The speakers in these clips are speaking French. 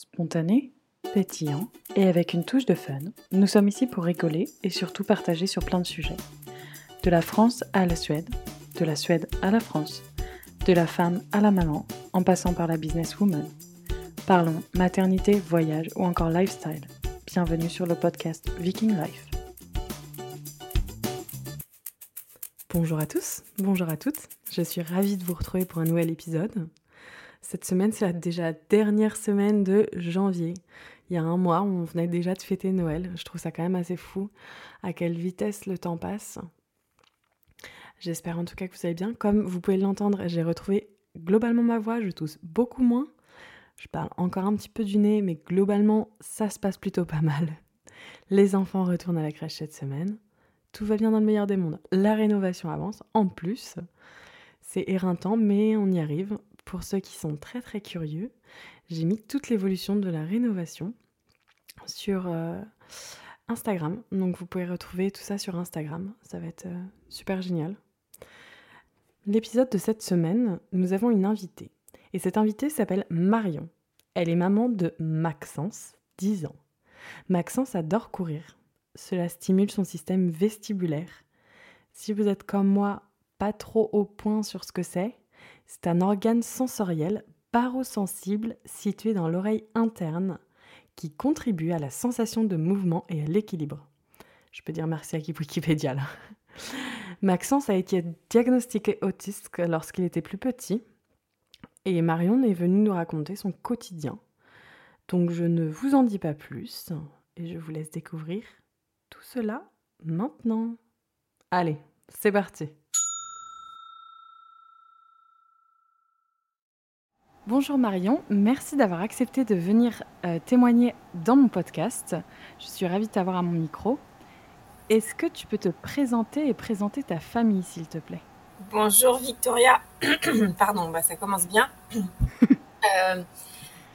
Spontané, pétillant et avec une touche de fun, nous sommes ici pour rigoler et surtout partager sur plein de sujets. De la France à la Suède, de la Suède à la France, de la femme à la maman, en passant par la businesswoman. Parlons maternité, voyage ou encore lifestyle. Bienvenue sur le podcast Viking Life. Bonjour à tous, bonjour à toutes. Je suis ravie de vous retrouver pour un nouvel épisode. Cette semaine, c'est la déjà dernière semaine de janvier. Il y a un mois, on venait déjà de fêter Noël. Je trouve ça quand même assez fou à quelle vitesse le temps passe. J'espère en tout cas que vous allez bien. Comme vous pouvez l'entendre, j'ai retrouvé globalement ma voix, je tousse beaucoup moins. Je parle encore un petit peu du nez, mais globalement, ça se passe plutôt pas mal. Les enfants retournent à la crèche cette semaine. Tout va bien dans le meilleur des mondes. La rénovation avance. En plus, c'est éreintant, mais on y arrive. Pour ceux qui sont très très curieux, j'ai mis toute l'évolution de la rénovation sur euh, Instagram. Donc vous pouvez retrouver tout ça sur Instagram. Ça va être euh, super génial. L'épisode de cette semaine, nous avons une invitée. Et cette invitée s'appelle Marion. Elle est maman de Maxence, 10 ans. Maxence adore courir. Cela stimule son système vestibulaire. Si vous êtes comme moi, pas trop au point sur ce que c'est, c'est un organe sensoriel barosensible situé dans l'oreille interne qui contribue à la sensation de mouvement et à l'équilibre. Je peux dire merci à Wikipédia là. Maxence a été diagnostiqué autiste lorsqu'il était plus petit et Marion est venue nous raconter son quotidien. Donc je ne vous en dis pas plus et je vous laisse découvrir tout cela maintenant. Allez, c'est parti. Bonjour Marion, merci d'avoir accepté de venir euh, témoigner dans mon podcast. Je suis ravie de t'avoir à mon micro. Est-ce que tu peux te présenter et présenter ta famille, s'il te plaît? Bonjour Victoria. Pardon, bah, ça commence bien. Euh,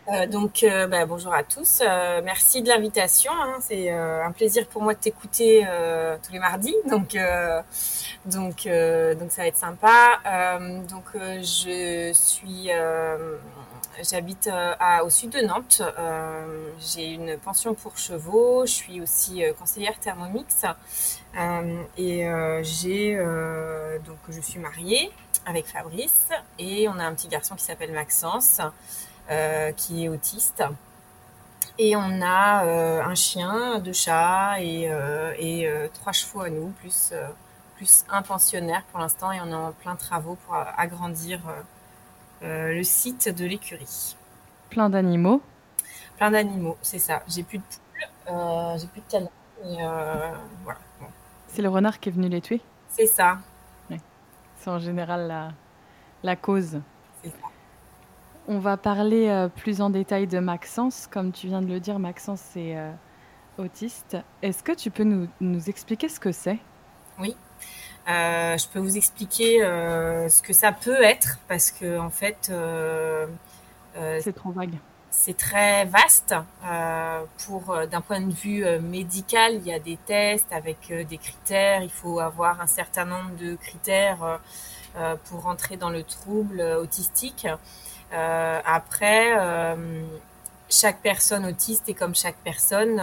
euh, donc, bah, bonjour à tous. merci de l'invitation. Hein. C'est un plaisir pour moi de t'écouter tous les mardis. Donc, donc, donc ça va être sympa. donc, je suis J'habite au sud de Nantes. j'ai une pension pour chevaux. Je suis aussi conseillère Thermomix. et j'ai donc je suis mariée avec Fabrice et on a un petit garçon qui s'appelle Maxence qui est autiste. Et on a un chien, deux chats et, et trois chevaux à nous, plus, plus un pensionnaire pour l'instant. Et on est en plein travaux pour agrandir euh, le site de l'écurie. Plein d'animaux Plein d'animaux, c'est ça. J'ai plus de poules, euh, j'ai plus de canards. Euh, voilà. C'est le renard qui est venu les tuer? C'est ça. C'est en général la, la cause. C'est ça. On va parler plus en détail de Maxence. Comme tu viens de le dire, Maxence est autiste. Est-ce que tu peux nous, nous expliquer ce que c'est? Oui. Euh, je peux vous expliquer euh, ce que ça peut être parce que en fait, euh, c'est trop vague. C'est très vaste. pour d'un point de vue médical, il y a des tests avec des critères. Il faut avoir un certain nombre de critères pour rentrer dans le trouble autistique. Après chaque personne autiste est comme chaque personne,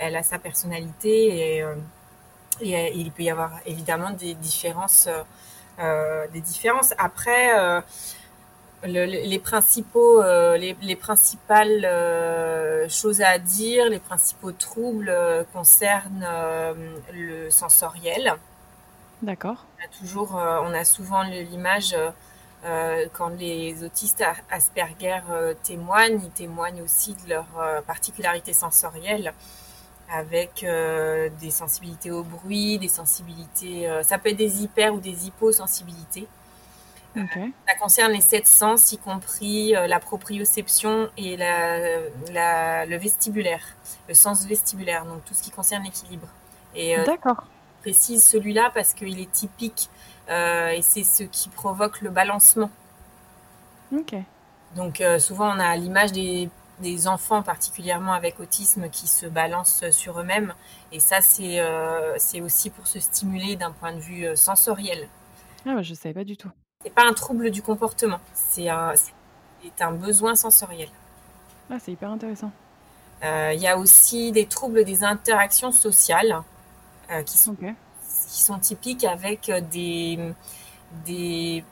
elle a sa personnalité et et, euh, il peut y avoir évidemment des différences. Euh, euh, des différences. Après, les principaux, les, les, principales choses à dire, les principaux troubles concernent le sensoriel. D'accord. On a toujours, on a souvent l'image quand les autistes Asperger témoignent, ils témoignent aussi de leur particularité sensorielle avec euh, des sensibilités au bruit, des sensibilités, euh, ça peut être des hyper ou des hyposensibilités. Ça concerne les sept sens, y compris euh, la proprioception et la, le vestibulaire, le sens vestibulaire, donc tout ce qui concerne l'équilibre. Et D'accord. précise celui-là parce qu'il est typique et c'est ce qui provoque le balancement. Ok. Donc souvent on a l'image des des enfants particulièrement avec autisme qui se balancent sur eux-mêmes. Et ça, c'est euh, c'est aussi pour se stimuler d'un point de vue euh, sensoriel. Ah ouais, je ne savais pas du tout. C'est pas un trouble du comportement, c'est un, un besoin sensoriel. Ah, c'est hyper intéressant. Il y a aussi des troubles des interactions sociales qui, sont, qui sont typiques avec des, des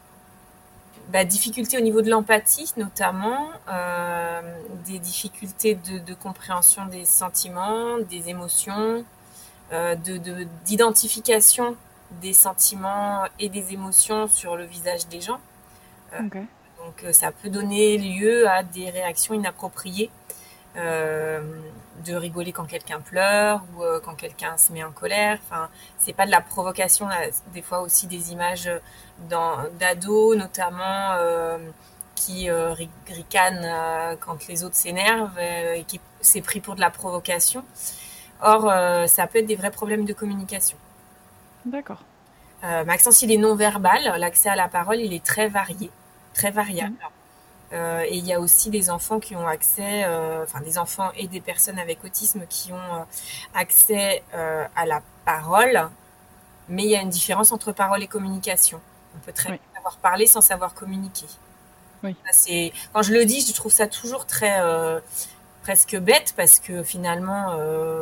bah, difficultés au niveau de l'empathie notamment, euh, des difficultés de, compréhension des sentiments, des émotions, euh, d'identification de, des sentiments et des émotions sur le visage des gens. Euh, donc ça peut donner lieu à des réactions inappropriées euh, de rigoler quand quelqu'un pleure ou euh, quand quelqu'un se met en colère. Enfin, c'est pas de la provocation. des fois aussi des images d'ados, notamment euh, qui ricanent quand les autres s'énervent et qui c'est pris pour de la provocation. Or, ça peut être des vrais problèmes de communication. D'accord. Maxence, il est non verbal. L'accès à la parole, il est très varié, très variable. Mmh. Euh, et il y a aussi des enfants qui ont accès, euh, enfin des enfants et des personnes avec autisme qui ont euh, accès à la parole, mais il y a une différence entre parole et communication. On peut très bien savoir parler sans savoir communiquer. Oui. Quand je le dis, je trouve ça toujours très presque bête parce que finalement,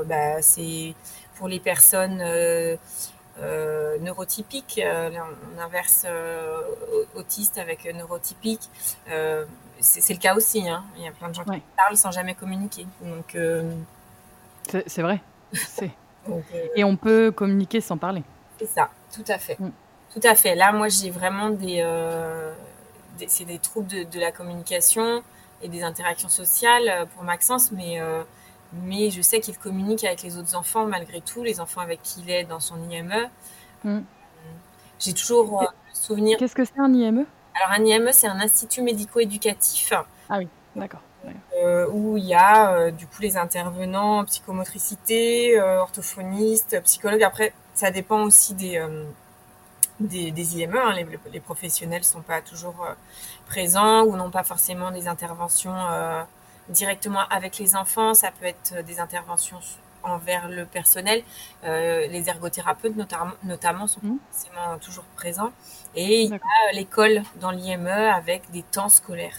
bah, c'est pour les personnes euh, neurotypique, euh, on inverse euh, autiste avec neurotypique. c'est le cas aussi. Hein. Il y a plein de gens qui parlent sans jamais communiquer. Donc c'est vrai. Et on peut communiquer sans parler. C'est ça, tout à fait. Mm. Tout à fait. Là, moi, j'ai vraiment des, c'est des troubles de, de, la communication et des interactions sociales pour Maxence, mais mais je sais qu'il communique avec les autres enfants malgré tout, les enfants avec qui il est dans son IME. Mm. J'ai toujours euh, souvenir. Qu'est-ce que c'est un IME Alors un IME, c'est un institut médico-éducatif. Ah oui, d'accord. Euh, où il y a euh, du coup les intervenants psychomotricité, orthophonistes, psychologues. Après, ça dépend aussi des des, IME. Hein. Les, les, professionnels sont pas toujours présents ou n'ont pas forcément des interventions directement avec les enfants, ça peut être des interventions envers le personnel. Euh, les ergothérapeutes notamment, notamment sont mmh. forcément toujours présents. Et il y a l'école dans l'IME avec des temps scolaires.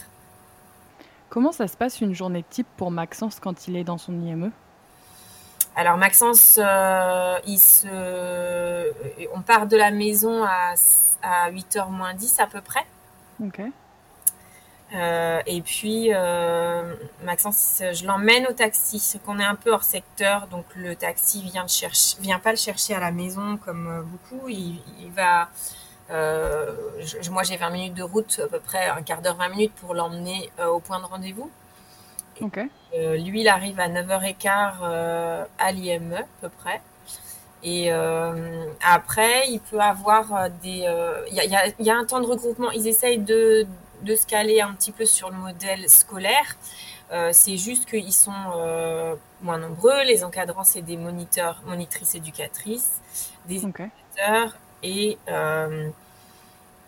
Comment ça se passe une journée type pour Maxence quand il est dans son IME alors Maxence, euh, il se... on part de la maison à, à 8h moins 10 à peu près. Ok. Euh, et puis, euh, Maxence, je l'emmène au taxi, ce qu'on est un peu hors secteur, donc le taxi vient de chercher, vient pas le chercher à la maison comme euh, beaucoup. Il, il va, euh, moi j'ai 20 minutes de route, à peu près un quart d'heure, 20 minutes pour l'emmener au point de rendez-vous. Okay. lui, il arrive à 9h15 à l'IME, à peu près. Et après, il peut avoir des, il y a, y, a, y, a, un temps de regroupement. Ils essayent de de se caler un petit peu sur le modèle scolaire. Euh, c'est juste qu'ils sont euh, moins nombreux. Les encadrants, c'est des moniteurs, monitrices éducatrices, des éducateurs. Et euh,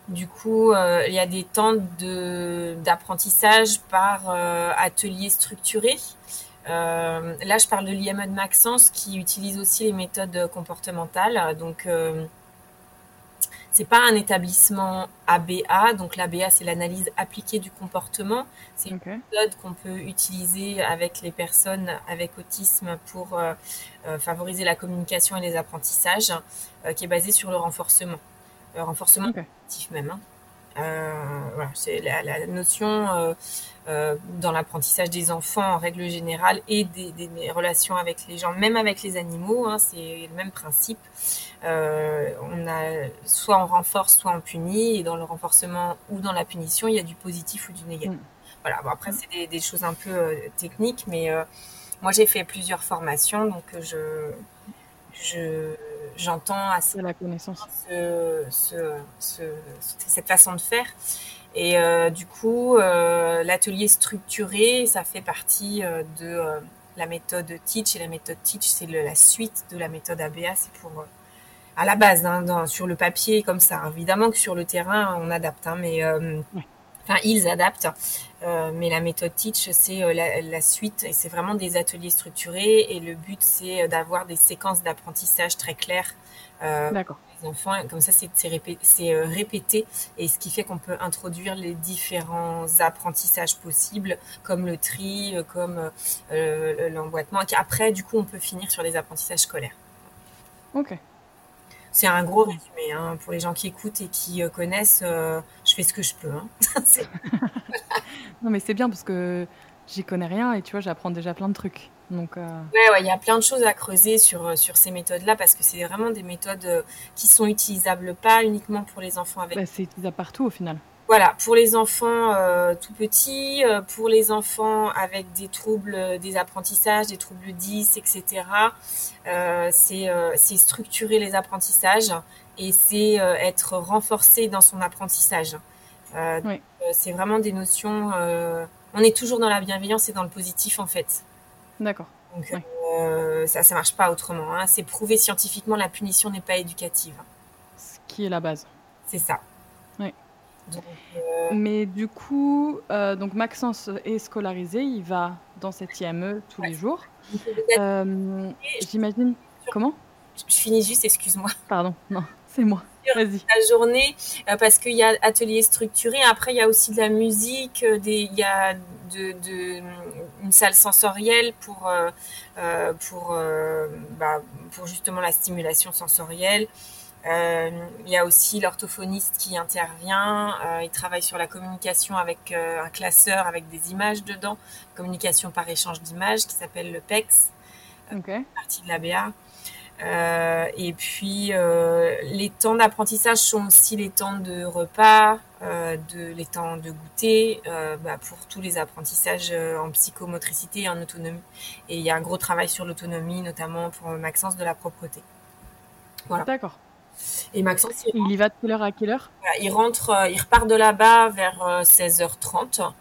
du coup, il y a des temps d'apprentissage par atelier structuré. là, je parle de l'IME de Maxence qui utilise aussi les méthodes comportementales. Donc, c'est pas un établissement ABA, donc l'ABA c'est l'analyse appliquée du comportement. C'est une méthode qu'on peut utiliser avec les personnes avec autisme pour euh, euh, favoriser la communication et les apprentissages, euh, qui est basée sur le renforcement, le renforcement okay. même. Hein. voilà, c'est la, notion dans l'apprentissage des enfants en règle générale et des, relations avec les gens, même avec les animaux, hein, c'est le même principe. Euh, on a soit on renforce, soit on punit, et dans le renforcement ou dans la punition, il y a du positif ou du négatif. Mm. Voilà. Bon, après, c'est des, choses un peu euh, techniques, mais euh, moi j'ai fait plusieurs formations, donc je je j'entends assez la connaissance cette façon de faire. Et du coup, l'atelier structuré, ça fait partie de la méthode Teach. Et la méthode Teach, c'est la suite de la méthode ABA. C'est pour à la base, hein, sur le papier comme ça. Évidemment que sur le terrain, on adapte, hein, mais euh, Enfin, ils adaptent. mais la méthode Teach, c'est la, suite et c'est vraiment des ateliers structurés. Et le but, c'est d'avoir des séquences d'apprentissage très claires. D'accord enfants. Comme ça, c'est euh, répété, et ce qui fait qu'on peut introduire les différents apprentissages possibles, comme le tri, euh, comme euh, l'emboîtement. Après, du coup, on peut finir sur les apprentissages scolaires. Ok. C'est un gros résumé hein, pour les gens qui écoutent et qui connaissent. je fais ce que je peux. Hein. non, mais c'est bien parce que j'y connais rien et tu vois, j'apprends déjà plein de trucs. Donc, euh... ouais, il y a plein de choses à creuser sur, euh, sur ces méthodes-là parce que c'est vraiment des méthodes euh, qui sont utilisables pas uniquement pour les enfants avec. Bah, c'est utilisable partout au final. Voilà, pour les enfants euh, tout petits, euh, pour les enfants avec des troubles des apprentissages, des troubles 10, etc. c'est structurer les apprentissages et c'est être renforcé dans son apprentissage. Oui. C'est vraiment des notions. on est toujours dans la bienveillance et dans le positif en fait. D'accord. Donc euh, ça, ça marche pas autrement. Hein. C'est prouvé scientifiquement, la punition n'est pas éducative. Ce qui est la base. C'est ça. Euh, Mais du coup, euh, donc Maxence est scolarisé, il va dans cette IME tous les jours. J'imagine. Comment? Je finis juste, excuse-moi. Pardon, non, c'est moi. Vas-y. La journée, parce qu'il y a atelier structuré. Après, il y a aussi de la musique, des, il y a de, une salle sensorielle pour, euh, euh, pour, euh, bah, pour justement la stimulation sensorielle. Il y a aussi l'orthophoniste qui intervient. il travaille sur la communication avec un classeur avec des images dedans, communication par échange d'images qui s'appelle le PEX, partie de l'ABA. Euh, et puis euh, les temps d'apprentissage sont aussi les temps de repas, euh, de, les temps de goûter, bah, pour tous les apprentissages en psychomotricité et en autonomie. Et il y a un gros travail sur l'autonomie, notamment pour Maxence de la propreté. Voilà. D'accord. Et Maxence, il, y va de quelle heure à quelle heure? Il rentre, il repart de là-bas vers 16h30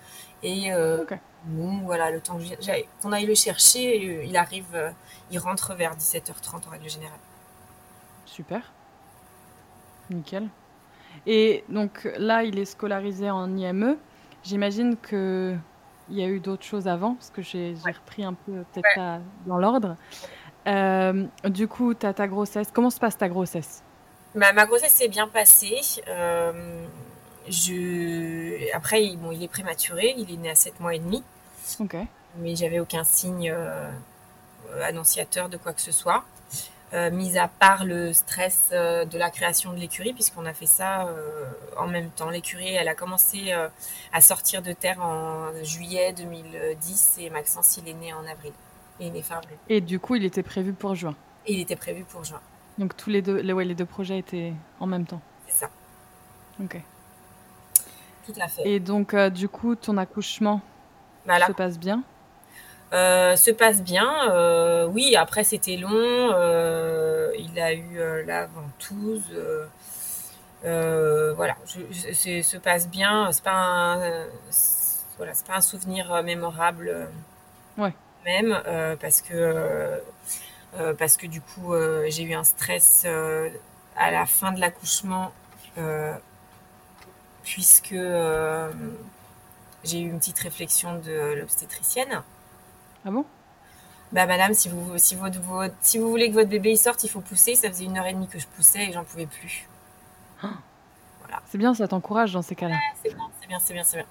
et nous, voilà, le temps qu'on aille le chercher, il arrive il rentre vers 17h30 en règle générale. Super. Nickel. Et donc là, il est scolarisé en IME. J'imagine qu'il y a eu d'autres choses avant, parce que j'ai repris un peu peut-être dans l'ordre. Euh, du coup, tu as ta grossesse. Comment se passe ta grossesse? Ma grossesse s'est bien passée. Euh, je... Après, bon, il est prématuré, il est né à 7 mois et demi. Mais j'avais aucun signe euh, annonciateur de quoi que ce soit. Euh, mis à part le stress euh, de la création de l'écurie, puisqu'on a fait ça en même temps. L'écurie, elle a commencé à sortir de terre en juillet 2010 et Maxence, il est né en avril. Il est né fin avril. Et du coup, il était prévu pour juin. Et il était prévu pour juin. Donc tous les deux, les, ouais, les deux projets étaient en même temps. C'est ça. Ok. Tout à fait. Et donc, du coup, ton accouchement se passe bien? Euh, se passe bien. Euh, oui, après c'était long. Euh, il a eu la ventouse. voilà, je, se passe bien. C'est pas un, voilà, c'est pas un souvenir mémorable. Ouais. Même parce que parce que du coup j'ai eu un stress à la fin de l'accouchement puisque j'ai eu une petite réflexion de l'obstétricienne. Ah bon? Bah madame, si vous, si, votre, si vous voulez que votre bébé sorte, il faut pousser. Ça faisait une heure et demie que je poussais et j'en pouvais plus. Ah. Voilà. C'est bien, ça t'encourage dans ces cas-là. c'est bien, c'est bien, c'est bien, c'est bien.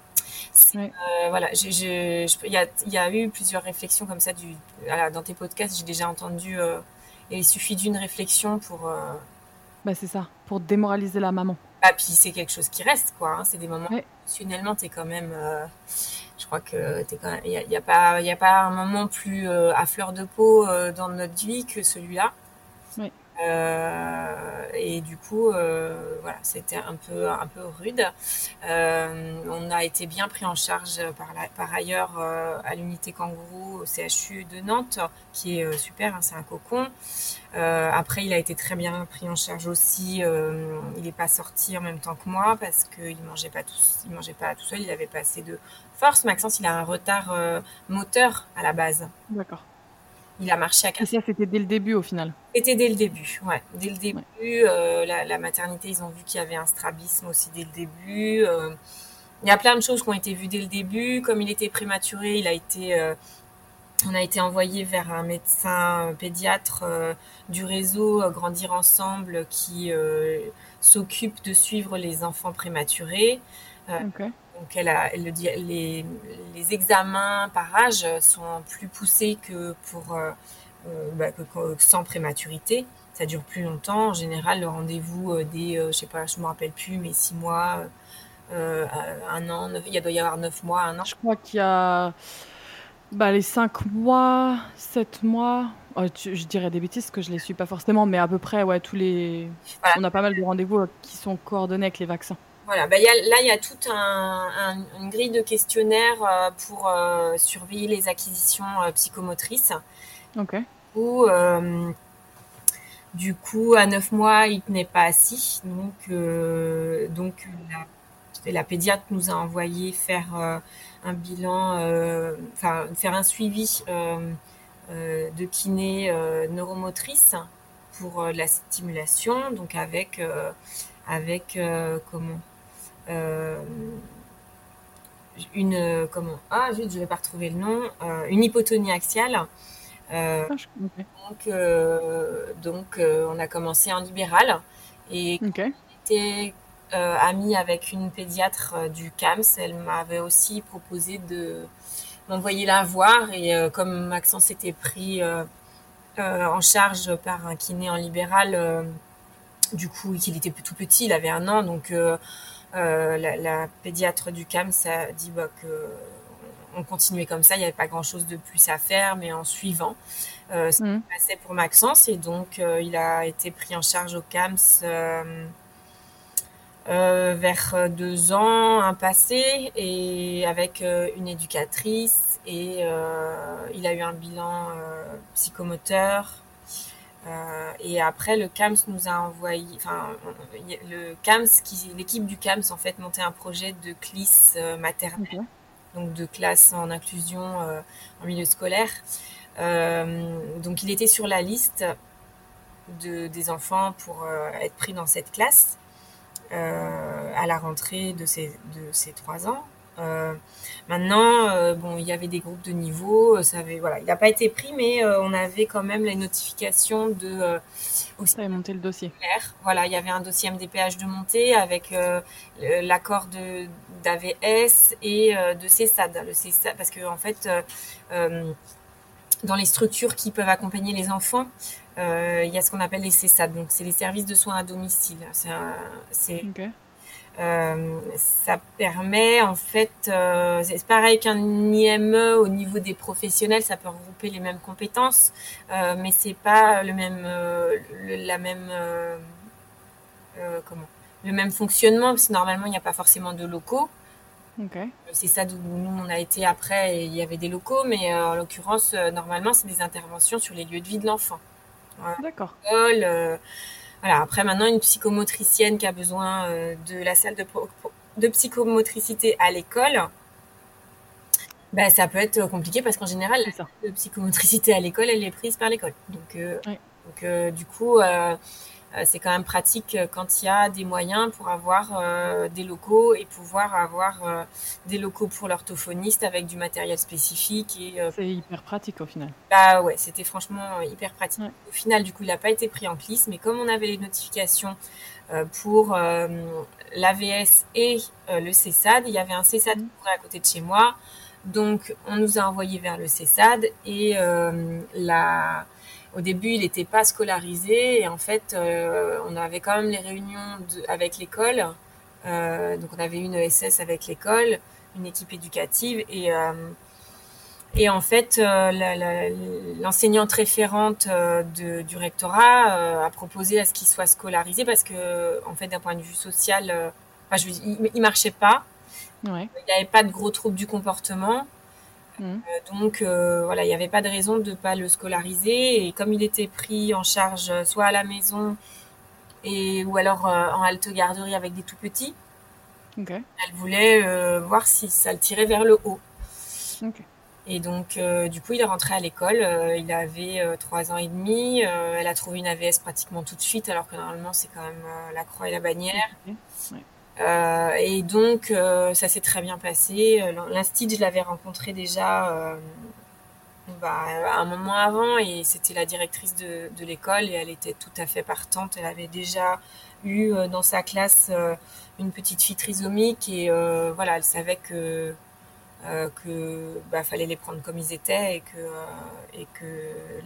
Euh, voilà, il y a, y a, eu plusieurs réflexions comme ça du, dans tes podcasts. J'ai déjà entendu. Euh, et il suffit d'une réflexion pour. Euh, bah c'est ça, pour démoraliser la maman. Ah puis c'est quelque chose qui reste quoi. Hein. C'est des moments. Ouais. Émotionnellement, t'es quand même je crois que il n'y a, pas il a pas un moment plus à fleur de peau dans notre vie que celui-là. Euh, et du coup, voilà, c'était un peu un peu rude. on a été bien pris en charge par, ailleurs à l'unité kangourou au CHU de Nantes, qui est super, hein, c'est un cocon. après, il a été très bien pris en charge aussi. il n'est pas sorti en même temps que moi parce qu'il mangeait mangeait pas tout seul. Il avait pas assez de force. Maxence, il a un retard euh, moteur à la base. D'accord. Il a marché à 4 Et ça, c'était dès le début au final C'était dès le début, ouais. Dès le début, euh, la, maternité, ils ont vu qu'il y avait un strabisme aussi dès le début. Euh, il y a plein de choses qui ont été vues dès le début. Comme il était prématuré, il a été, on a été envoyé vers un médecin pédiatre du réseau Grandir Ensemble qui s'occupe de suivre les enfants prématurés. Donc elle a, elle, les, les, examens par âge sont plus poussés que pour euh, euh bah, que, sans prématurité. Ça dure plus longtemps. En général, le rendez-vous euh, des, euh, je sais pas, je me rappelle plus, mais six mois, un an, il doit y avoir neuf mois, un an. Je crois qu'il y a bah, les cinq mois, sept mois. Oh, je dirais des bêtises parce que je les suis pas forcément, mais à peu près, ouais, tous les. On a pas mal de rendez-vous qui sont coordonnés avec les vaccins. Voilà, bah, y a, là, il y a toute un, une grille de questionnaires euh, pour euh, surveiller les acquisitions euh, psychomotrices. Ok. Où, du coup, à neuf mois, il n'est pas assis. Donc, donc la, la, pédiatre nous a envoyé faire un bilan, enfin, faire un suivi de kiné neuromotrice pour la stimulation, donc avec, avec comment? Une euh, comment ah je vais pas retrouver le nom euh, une hypotonie axiale. Ah, donc donc on a commencé en libéral et okay. était amie avec une pédiatre du CAMS. Elle m'avait aussi proposé de m'envoyer la voir et comme Maxence était pris en charge par un kiné en libéral du coup qu'il était tout petit il avait un an donc euh, la, pédiatre du CAM a dit bah, que on continuait comme ça, il n'y avait pas grand-chose de plus à faire, mais en suivant. Euh, ça mmh. passait pour Maxence et donc euh, il a été pris en charge au CAMS euh, vers deux ans, un passé, et avec une éducatrice. Et il a eu un bilan psychomoteur, euh, et après, le CAMS nous a envoyé, enfin, le CAMS, l'équipe du CAMS en fait montait un projet de CLIS euh, maternelle, donc de classe en inclusion euh, en milieu scolaire. donc, il était sur la liste de, des enfants pour être pris dans cette classe à la rentrée de ses, de ses trois ans. Euh, maintenant, euh, bon, il y avait des groupes de niveau, euh, ça avait, voilà, il n'a pas été pris, mais on avait quand même les notifications de. aussi ça monté le dossier. Voilà, il y avait un dossier MDPH de montée avec l'accord de d'AVS et de CESAD, le CESAD, parce que en fait, dans les structures qui peuvent accompagner les enfants, il y a ce qu'on appelle les CESAD, donc c'est les services de soins à domicile. C'est euh, ça permet en fait, euh, c'est pareil qu'un IME au niveau des professionnels, ça peut regrouper les mêmes compétences, euh, mais c'est pas le même, la même, comment, le même fonctionnement parce que normalement il n'y a pas forcément de locaux. C'est ça d'où nous on a été après, et il y avait des locaux, mais en l'occurrence normalement c'est des interventions sur les lieux de vie de l'enfant. D'accord après maintenant, une psychomotricienne qui a besoin euh, de la salle de, de psychomotricité à l'école, bah, ça peut être compliqué parce qu'en général, la psychomotricité à l'école, elle est prise par l'école. Donc, euh, donc euh, du coup, euh, c'est quand même pratique euh, quand il y a des moyens pour avoir euh, des locaux et pouvoir avoir des locaux pour l'orthophoniste avec du matériel spécifique. Et, c'est hyper pratique au final. Bah ouais, c'était franchement hyper pratique. Au final, du coup, il n'a pas été pris en CLIS, mais comme on avait les notifications pour l'AVS et le CESAD, il y avait un CESAD mmh. à côté de chez moi. Donc, on nous a envoyé vers le CESAD et la au début, il n'était pas scolarisé et en fait, euh, on avait quand même les réunions avec l'école. Euh, donc, on avait une ESS avec l'école, une équipe éducative et euh, et en fait, l'enseignante référente du rectorat a proposé à ce qu'il soit scolarisé parce que, en fait, d'un point de vue social, enfin, je, il, il marchait pas. Ouais. Il n'y avait pas de gros troubles du comportement. Mmh. Euh, donc euh, voilà, il n'y avait pas de raison de ne pas le scolariser. Et comme il était pris en charge euh, soit à la maison et ou alors en halte garderie avec des tout petits, elle voulait voir si ça le tirait vers le haut. Et donc, du coup, il est rentré à l'école. il avait trois ans et demi. elle a trouvé une AVS pratiquement tout de suite, alors que normalement, c'est quand même la croix et la bannière. Et donc, ça s'est très bien passé. L'instit, je l'avais rencontré déjà bah, un moment avant et c'était la directrice de, de l'école et elle était tout à fait partante. Elle avait déjà eu dans sa classe une petite fille trisomique et voilà, elle savait que euh, que bah, fallait les prendre comme ils étaient et que euh, et que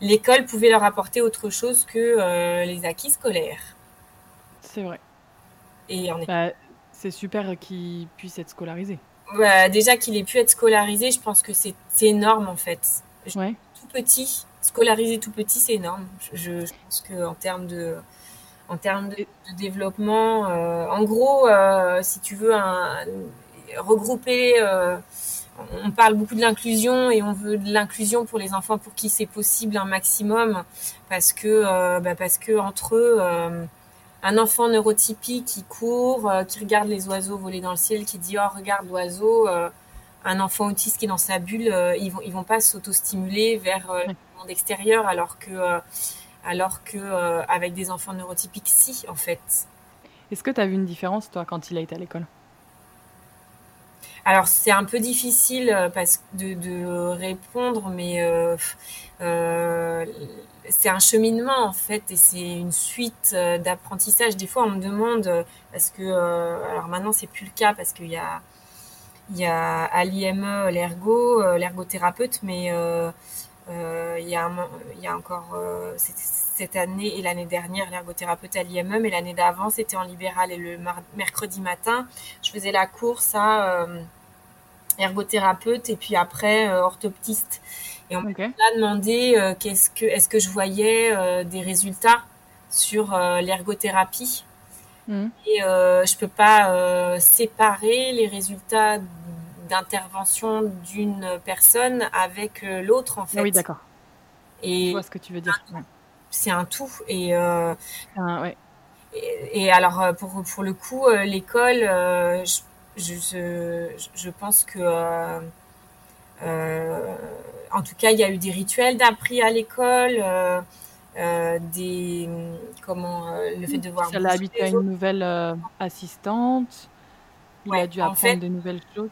L'école pouvait leur apporter autre chose que euh, les acquis scolaires. C'est vrai. Et bah, c'est super qu'ils puissent être scolarisés. Bah, déjà qu'il ait pu être scolarisé, je pense que c'est énorme en fait. Tout petit, scolarisé tout petit, c'est énorme. Je, je, pense que en termes de en termes de, développement, en gros, si tu veux un, regrouper. Euh, on parle beaucoup de l'inclusion et on veut de l'inclusion pour les enfants pour qui c'est possible un maximum parce que euh, bah parce que entre eux euh, un enfant neurotypique qui court, qui regarde les oiseaux voler dans le ciel, qui dit oh regarde l'oiseau, un enfant autiste qui est dans sa bulle, ils vont ils vont pas s'auto-stimuler vers le monde extérieur alors que alors que avec des enfants neurotypiques si en fait. Est-ce que tu as vu une différence toi quand il a été à l'école? Alors c'est un peu difficile euh, parce de, répondre, mais euh, euh, c'est un cheminement en fait et c'est une suite d'apprentissage. Des fois on me demande parce que alors maintenant c'est plus le cas parce qu'il y a il à l'IME l'ergo, l'ergothérapeute, mais il, y a il y a encore cette année et l'année dernière l'ergothérapeute à l'IME, mais l'année d'avant c'était en libéral et le mercredi matin je faisais la course à ergothérapeute et puis après euh, orthoptiste. Et on m'a demandé euh, qu'est-ce que est-ce que je voyais euh, des résultats sur l'ergothérapie. Mmh. Et je peux pas séparer les résultats d'intervention d'une personne avec l'autre en fait. oui, d'accord. Et je vois ce que tu veux dire. C'est un tout et, ouais. et, alors pour pour le coup l'école je je, je, pense que, euh, euh, en tout cas, il y a eu des rituels d'appris à l'école. Euh, des comment le fait de voir. Ça l'a habitué à une nouvelle assistante. Il a dû apprendre de nouvelles choses.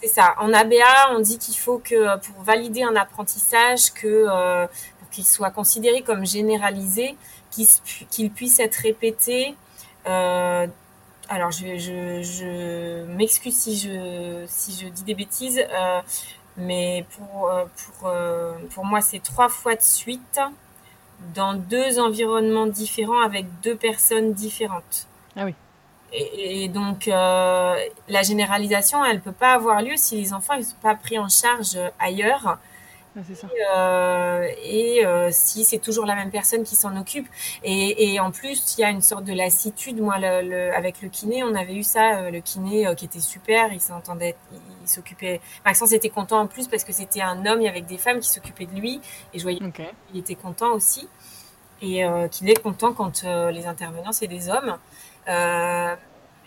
C'est ça. En ABA, on dit qu'il faut que pour valider un apprentissage, que pour qu'il soit considéré comme généralisé, qu'il puisse être répété alors je, je, m'excuse si je, si je dis des bêtises, euh, mais pour, euh, pour, euh, pour moi c'est trois fois de suite dans deux environnements différents avec deux personnes différentes. Ah oui. Et, donc la généralisation, elle peut pas avoir lieu si les enfants ne sont pas pris en charge ailleurs ça. Euh, et, euh, si c'est toujours la même personne qui s'en occupe. Et, en plus, il y a une sorte de lassitude. Moi, le, avec le kiné, on avait eu ça. Euh, le kiné qui était super, il s'entendait, il, s'occupait. Maxence était content en plus parce que c'était un homme, avait des femmes qui s'occupaient de lui. Et je voyais qu'il était content aussi. Et qu'il est content quand les intervenants, c'est des hommes.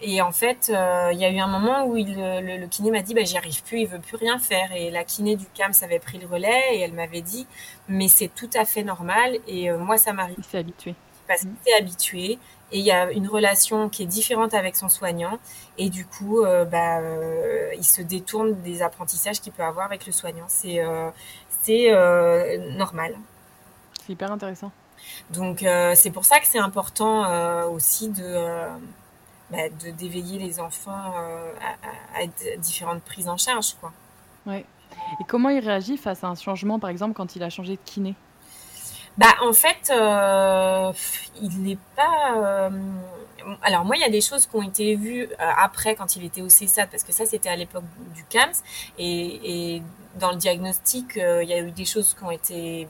Et en fait, euh, il y a eu un moment où il, le, le, kiné m'a dit bah, j'y arrive plus, il veut plus rien faire. Et la kiné du CAMS avait pris le relais et elle m'avait dit mais c'est tout à fait normal et euh, moi ça m'arrive. Il s'est habitué. Parce qu'il s'est habitué et il y a une relation qui est différente avec son soignant et du coup euh, bah, il se détourne des apprentissages qu'il peut avoir avec le soignant. C'est c'est normal. C'est hyper intéressant. Donc c'est pour ça que c'est important aussi de bah, de d'éveiller les enfants euh, à, à, différentes prises en charge quoi. Ouais. Et comment il réagit face à un changement par exemple quand il a changé de kiné? Bah en fait euh, il n'est pas euh, alors moi, il y a des choses qui ont été vues après quand il était au CESAD, parce que ça, c'était à l'époque du CAMS. Et, et, dans le diagnostic, il y a eu des choses qui ont été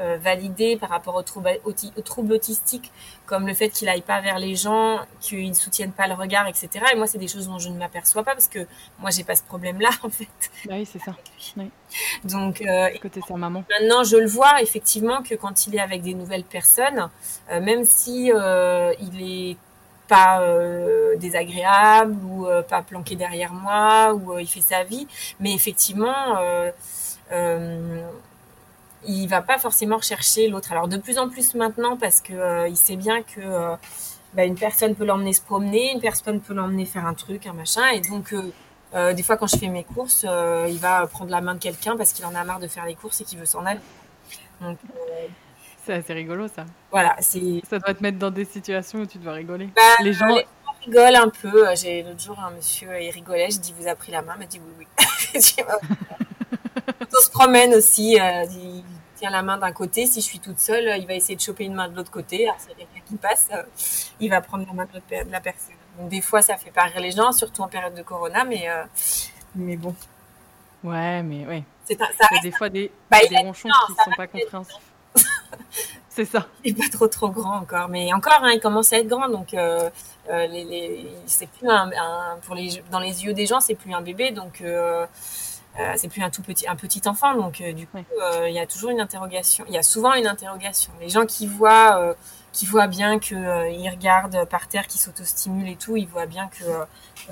euh, validé par rapport aux troubles, aux, autistiques, comme le fait qu'il aille pas vers les gens, qu'il ne soutienne pas le regard, etc. Et moi, c'est des choses dont je ne m'aperçois pas parce que moi, j'ai pas ce problème-là, en fait. Bah oui, c'est ça. Oui. Donc, euh, côté sa maman. Maintenant, je le vois effectivement que quand il est avec des nouvelles personnes, euh, même si euh, il est pas euh, désagréable ou euh, pas planqué derrière moi ou il fait sa vie, mais effectivement il va pas forcément rechercher l'autre. Alors de plus en plus maintenant parce que euh, il sait bien que euh, bah, une personne peut l'emmener se promener, une personne peut l'emmener faire un truc, un machin. Et donc, euh, des fois, quand je fais mes courses, il va prendre la main de quelqu'un parce qu'il en a marre de faire les courses et qu'il veut s'en aller. Donc, c'est assez rigolo ça. Voilà, c'est. Ça doit te mettre dans des situations où tu dois rigoler. Bah, les gens. rigolent un peu. J'ai l'autre jour un monsieur, il rigolait. Je dis vous a pris la main, il m'a dit oui oui. on se promène aussi. Euh, tient la main d'un côté. Si je suis toute seule, il va essayer de choper une main de l'autre côté. Alors s'il y a quelqu'un qui passe, euh, il va prendre la main de la personne. Donc des fois, ça fait pas rire les gens, surtout en période de corona, mais euh, mais bon. Ouais, mais ouais. C'est des fois des, bah, des ronchons qui sont pas compréhensifs. c'est ça. Il n'est pas trop trop grand encore, mais encore, hein, il commence à être grand, donc euh, les, c'est plus un, pour les dans les yeux des gens, c'est plus un bébé, donc euh, c'est plus un tout petit un petit enfant, donc du coup, il y a toujours une interrogation. Il y a souvent une interrogation. Les gens qui voient qui voient bien que il regarde par terre, qui s'autostimule et tout, ils voient bien que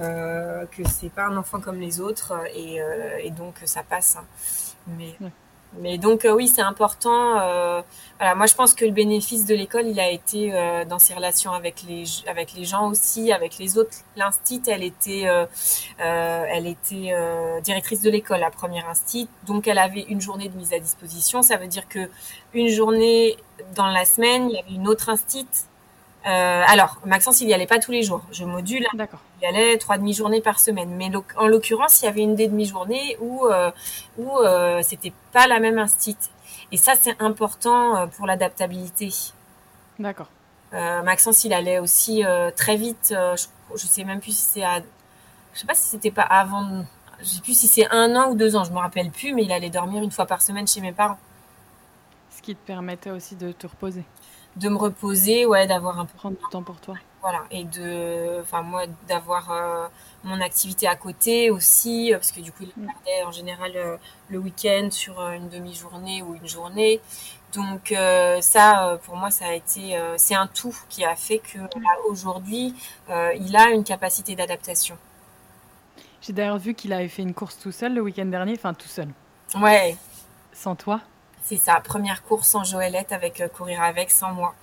euh, que c'est pas un enfant comme les autres et, et donc ça passe. Hein. Mais mais donc euh, oui, c'est important. Euh, voilà, moi je pense que le bénéfice de l'école, il a été euh, dans ses relations avec les avec les gens aussi, avec les autres. L'instit, elle était elle était directrice de l'école, la première instit, donc elle avait une journée de mise à disposition. Ça veut dire que une journée dans la semaine, il y avait une autre instit alors, Maxence, il y allait pas tous les jours. Je module. Il y allait trois demi-journées par semaine. Mais en l'occurrence, il y avait une des demi-journées où euh, où euh, c'était pas la même instit. Et ça, c'est important euh, pour l'adaptabilité. D'accord. Euh, Maxence, il allait aussi très vite. Je, je, sais même plus si c'est à, je sais pas si c'était pas avant. Je sais plus si c'est un an ou deux ans. Je me rappelle plus. Mais il allait dormir une fois par semaine chez mes parents. Ce qui te permettait aussi de te reposer de me reposer, ouais, d'avoir un peu prendre du temps pour toi. Voilà, et de, enfin moi, d'avoir euh, mon activité à côté aussi, euh, parce que du coup, il regardait mm. en général euh, le week-end sur une demi-journée ou une journée. Donc ça, pour moi, ça a été, c'est un tout qui a fait que mm. aujourd'hui, il a une capacité d'adaptation. J'ai d'ailleurs vu qu'il avait fait une course tout seul le week-end dernier, enfin tout seul. Ouais. Sans toi c'est sa première course sans Joëlette avec euh, courir avec sans moi.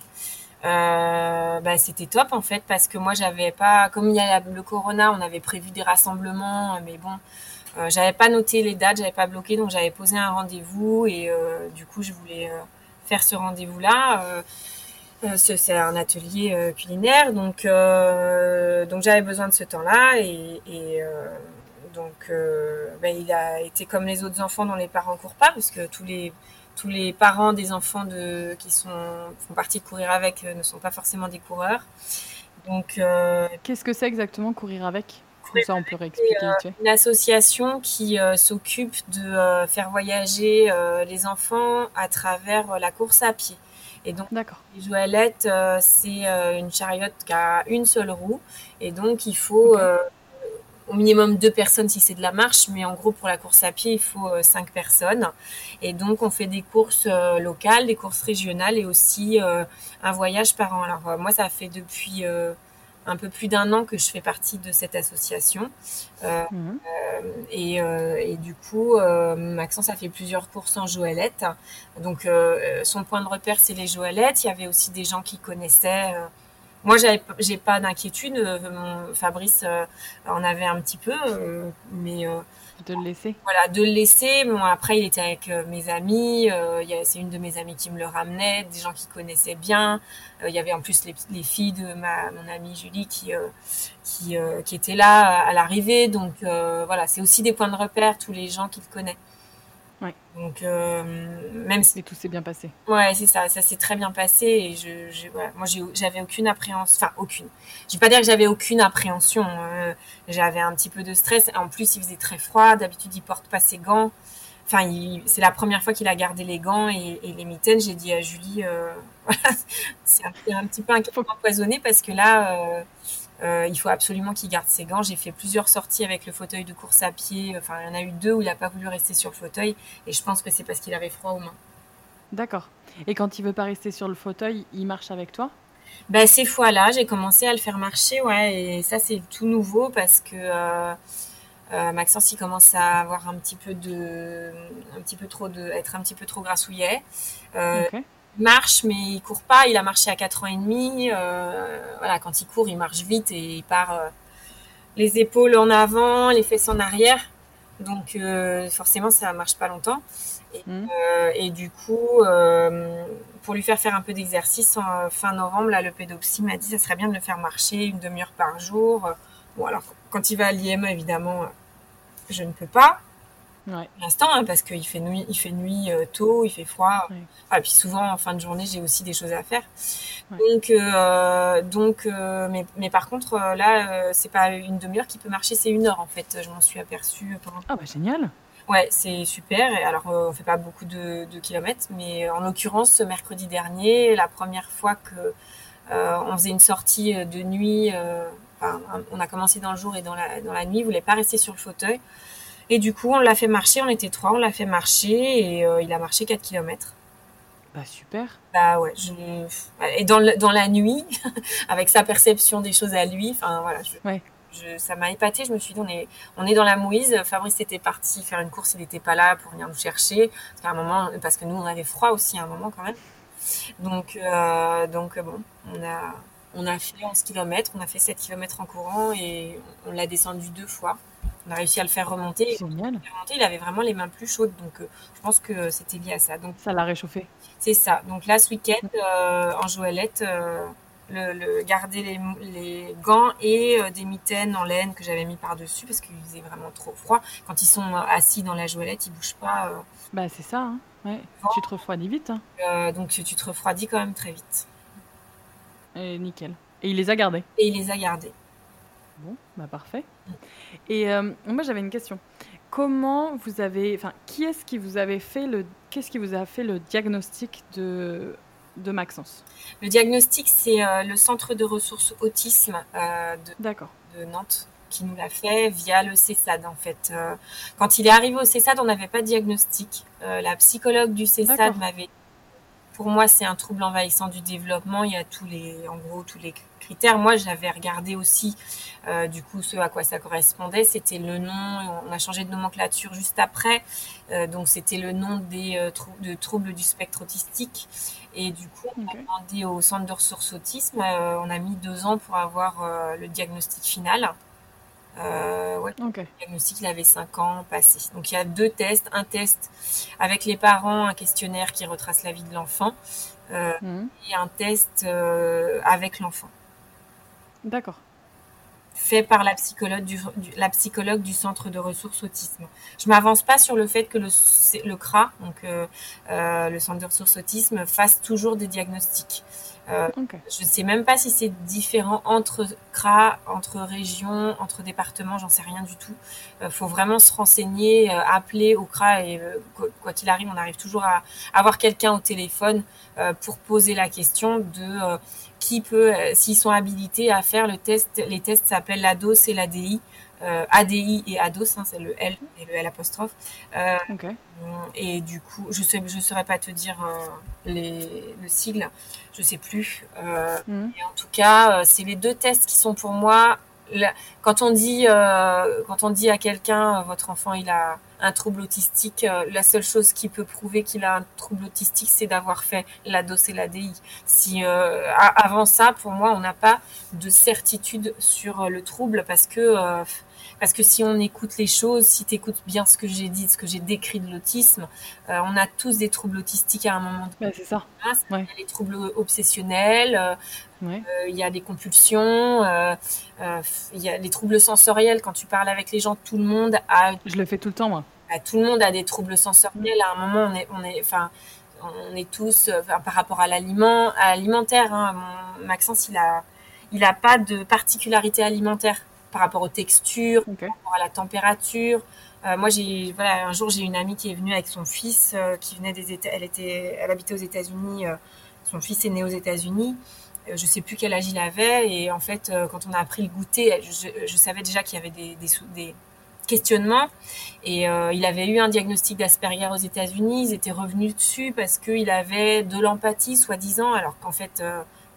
Euh, bah, c'était top en fait parce que moi j'avais pas comme il y a le corona on avait prévu des rassemblements mais bon euh, j'avais pas noté les dates j'avais pas bloqué donc j'avais posé un rendez-vous et euh, du coup je voulais euh, faire ce rendez-vous là euh, c'est un atelier culinaire donc donc j'avais besoin de ce temps là et, et donc bah, il a été comme les autres enfants dont les parents courent pas parce que tous les tous les parents des enfants de, qui sont, font partie de Courir Avec euh, ne sont pas forcément des coureurs. Donc, euh, Qu'est-ce que c'est exactement Courir Avec? Comme ça, on peut réexpliquer. Euh, une association qui s'occupe de faire voyager les enfants à travers la course à pied. Et donc, les Joëlettes, c'est une chariote qui a une seule roue. Et donc, il faut au minimum deux personnes si c'est de la marche, mais en gros pour la course à pied il faut euh, cinq personnes. Et donc on fait des courses euh, locales, des courses régionales et aussi euh, un voyage par an. Alors moi ça fait depuis un peu plus d'un an que je fais partie de cette association. Mhm. et, et, du coup, Maxence a fait plusieurs courses en Joëlette. Donc, son point de repère, c'est les Joëlettes. Il y avait aussi des gens qui connaissaient moi, j'ai pas d'inquiétude. Euh, Fabrice euh, en avait un petit peu, euh, mais de le laisser. Voilà, de le laisser. Bon, après, il était avec mes amis. c'est une de mes amies qui me le ramenait, des gens qui connaissaient bien. Il y avait en plus les, les filles de ma mon amie Julie qui qui, qui étaient là à l'arrivée. Donc voilà, c'est aussi des points de repère tous les gens qu'il connaît. Donc euh, même si tout s'est bien passé. Ouais, c'est ça, ça s'est très bien passé et je, je moi j'avais aucune appréhension, enfin aucune. Je vais pas dire que j'avais aucune appréhension. Euh, j'avais un petit peu de stress. En plus, il faisait très froid. D'habitude, il porte pas ses gants. Enfin, c'est la première fois qu'il a gardé les gants et, et les mitaines. J'ai dit à Julie, euh, c'est un, un, petit peu empoisonné parce que là euh, il faut absolument qu'il garde ses gants. J'ai fait plusieurs sorties avec le fauteuil de course à pied. Enfin, il y en a eu deux où il n'a pas voulu rester sur le fauteuil. Et je pense que c'est parce qu'il avait froid aux mains. D'accord. Et quand il veut pas rester sur le fauteuil, il marche avec toi? Ben, Ces fois-là, j'ai commencé à le faire marcher. Ouais, et ça, c'est tout nouveau parce que euh, euh, Maxence, il commence à avoir un petit peu de. un petit peu trop de. être un petit peu trop grassouillet. Euh, Il marche, mais il court pas. Il a marché à 4 ans et demi. voilà, quand il court, il marche vite et il part les épaules en avant, les fesses en arrière. Donc forcément, ça marche pas longtemps. Et, mmh. et du coup, pour lui faire faire un peu d'exercice en fin novembre, là, le pédopsie m'a dit ça serait bien de le faire marcher une demi-heure par jour. Bon, alors quand il va à l'IME, évidemment, je ne peux pas. Ouais. L'instant, hein, parce qu'il fait nuit, il fait nuit euh, tôt, il fait froid. et ah, puis souvent, en fin de journée, j'ai aussi des choses à faire. Donc, euh, donc, euh, mais, mais, par contre, là, c'est pas une demi-heure qui peut marcher, c'est une heure en fait. Je m'en suis aperçue pendant. Ah bah génial. Ouais, c'est super. Et alors, on fait pas beaucoup de, de kilomètres, mais en l'occurrence, ce mercredi dernier, la première fois que on faisait une sortie de nuit, enfin, on a commencé dans le jour et dans la, dans la nuit, il voulait pas rester sur le fauteuil. Et du coup, on l'a fait marcher, on était trois, on l'a fait marcher et euh, il a marché 4 km. Bah super. Bah ouais, je... et dans, dans la nuit, avec sa perception des choses à lui, enfin voilà, je... Ouais. Je, ça m'a épaté. Je me suis dit, on est, on est dans la mouise. Fabrice était parti faire une course, il n'était pas là pour venir nous chercher. Parce, un moment, parce que nous, on avait froid aussi à un moment quand même. Donc, euh, donc bon, on a, on a fait 11 km, on a fait 7 km en courant et on l'a descendu deux fois on a réussi à le faire remonter. Génial. il avait vraiment les mains plus chaudes, donc euh, je pense que c'était lié à ça. Donc ça l'a réchauffé. C'est ça. Donc là, ce week-end, euh, en Joëlette, euh, le, garder les, les, gants et des mitaines en laine que j'avais mis par dessus parce qu'il faisait vraiment trop froid. Quand ils sont assis dans la Joëlette, ils bougent pas. Bah c'est ça. Hein. Ouais. Tu te refroidis vite. Hein. donc tu te refroidis quand même très vite. Et nickel. Et il les a gardés. Et il les a gardés. Bon, bah parfait. Et euh, moi j'avais une question. Comment vous avez, enfin, qui est-ce qui vous avait fait le, qu'est-ce qui vous a fait le diagnostic de de Maxence? Le diagnostic, c'est euh, le centre de ressources autisme euh, de, de, Nantes qui nous l'a fait via le CESAD en fait. quand il est arrivé au CESAD, on n'avait pas de diagnostic. la psychologue du CESAD m'avait pour moi, c'est un trouble envahissant du développement. Il y a tous les, en gros, tous les critères. Moi, j'avais regardé aussi, euh, du coup, ce à quoi ça correspondait. C'était le nom. On a changé de nomenclature juste après. Euh, donc, c'était le nom des euh, de troubles du spectre autistique. Et du coup, on a demandé au centre de ressources autisme. on a mis deux ans pour avoir le diagnostic final. Euh, ouais, Le diagnostic, il avait 5 ans passé. Donc il y a deux tests. Un test avec les parents, un questionnaire qui retrace la vie de l'enfant, euh, mhm. et un test euh, avec l'enfant. D'accord fait par la psychologue du, la psychologue du centre de ressources autisme. Je m'avance pas sur le fait que le, le CRA, donc euh, euh, le centre de ressources autisme, fasse toujours des diagnostics. Euh, Je sais même pas si c'est différent entre CRA, entre régions, entre départements, j'en sais rien du tout. Il euh, faut vraiment se renseigner, euh, appeler au CRA et quoi qu'il arrive, on arrive toujours à avoir quelqu'un au téléphone pour poser la question de qui peut, euh, s'ils sont habilités à faire le test, les tests s'appellent l'ADOS et l'ADI. Euh, ADI et ADOS, hein, c'est le L et le L apostrophe. Euh, Et du coup, je sais, je saurais pas te dire les, le sigle, je sais plus. Euh, mm. et en tout cas, c'est les deux tests qui sont pour moi. Quand on dit, quand on dit à quelqu'un, votre enfant, il a un trouble autistique, euh, la seule chose qui peut prouver qu'il a un trouble autistique, c'est d'avoir fait la DOS et l'ADI. Si euh, avant ça, pour moi, on n'a pas de certitude sur euh, le trouble parce que parce que si on écoute les choses, si tu écoutes bien ce que j'ai dit, ce que j'ai décrit de l'autisme, on a tous des troubles autistiques à un moment donné. c'est ça. Il y a des troubles obsessionnels, il y a des compulsions, il y a les troubles sensoriels. Quand tu parles avec les gens, tout le monde a. Je le fais tout le temps, moi. Bah, tout le monde a des troubles sensoriels. À un moment, on est, on est, enfin, on est tous, par rapport à l'aliment, à l'alimentaire. Hein, Maxence, il a, il a pas de particularité alimentaire par rapport aux textures, par rapport à la température. Euh, moi, j'ai, voilà, un jour, j'ai une amie qui est venue avec son fils, euh, qui venait des États, elle était, elle habitait aux États-Unis. Euh, son fils est né aux États-Unis. je sais plus quel âge il avait, et en fait, quand on a appris le goûter, je, je savais déjà qu'il y avait des, des, des questionnement. Et il avait eu un diagnostic d'Asperger aux États-Unis. Ils étaient revenus dessus parce qu'il avait de l'empathie, soi-disant, alors qu'en fait,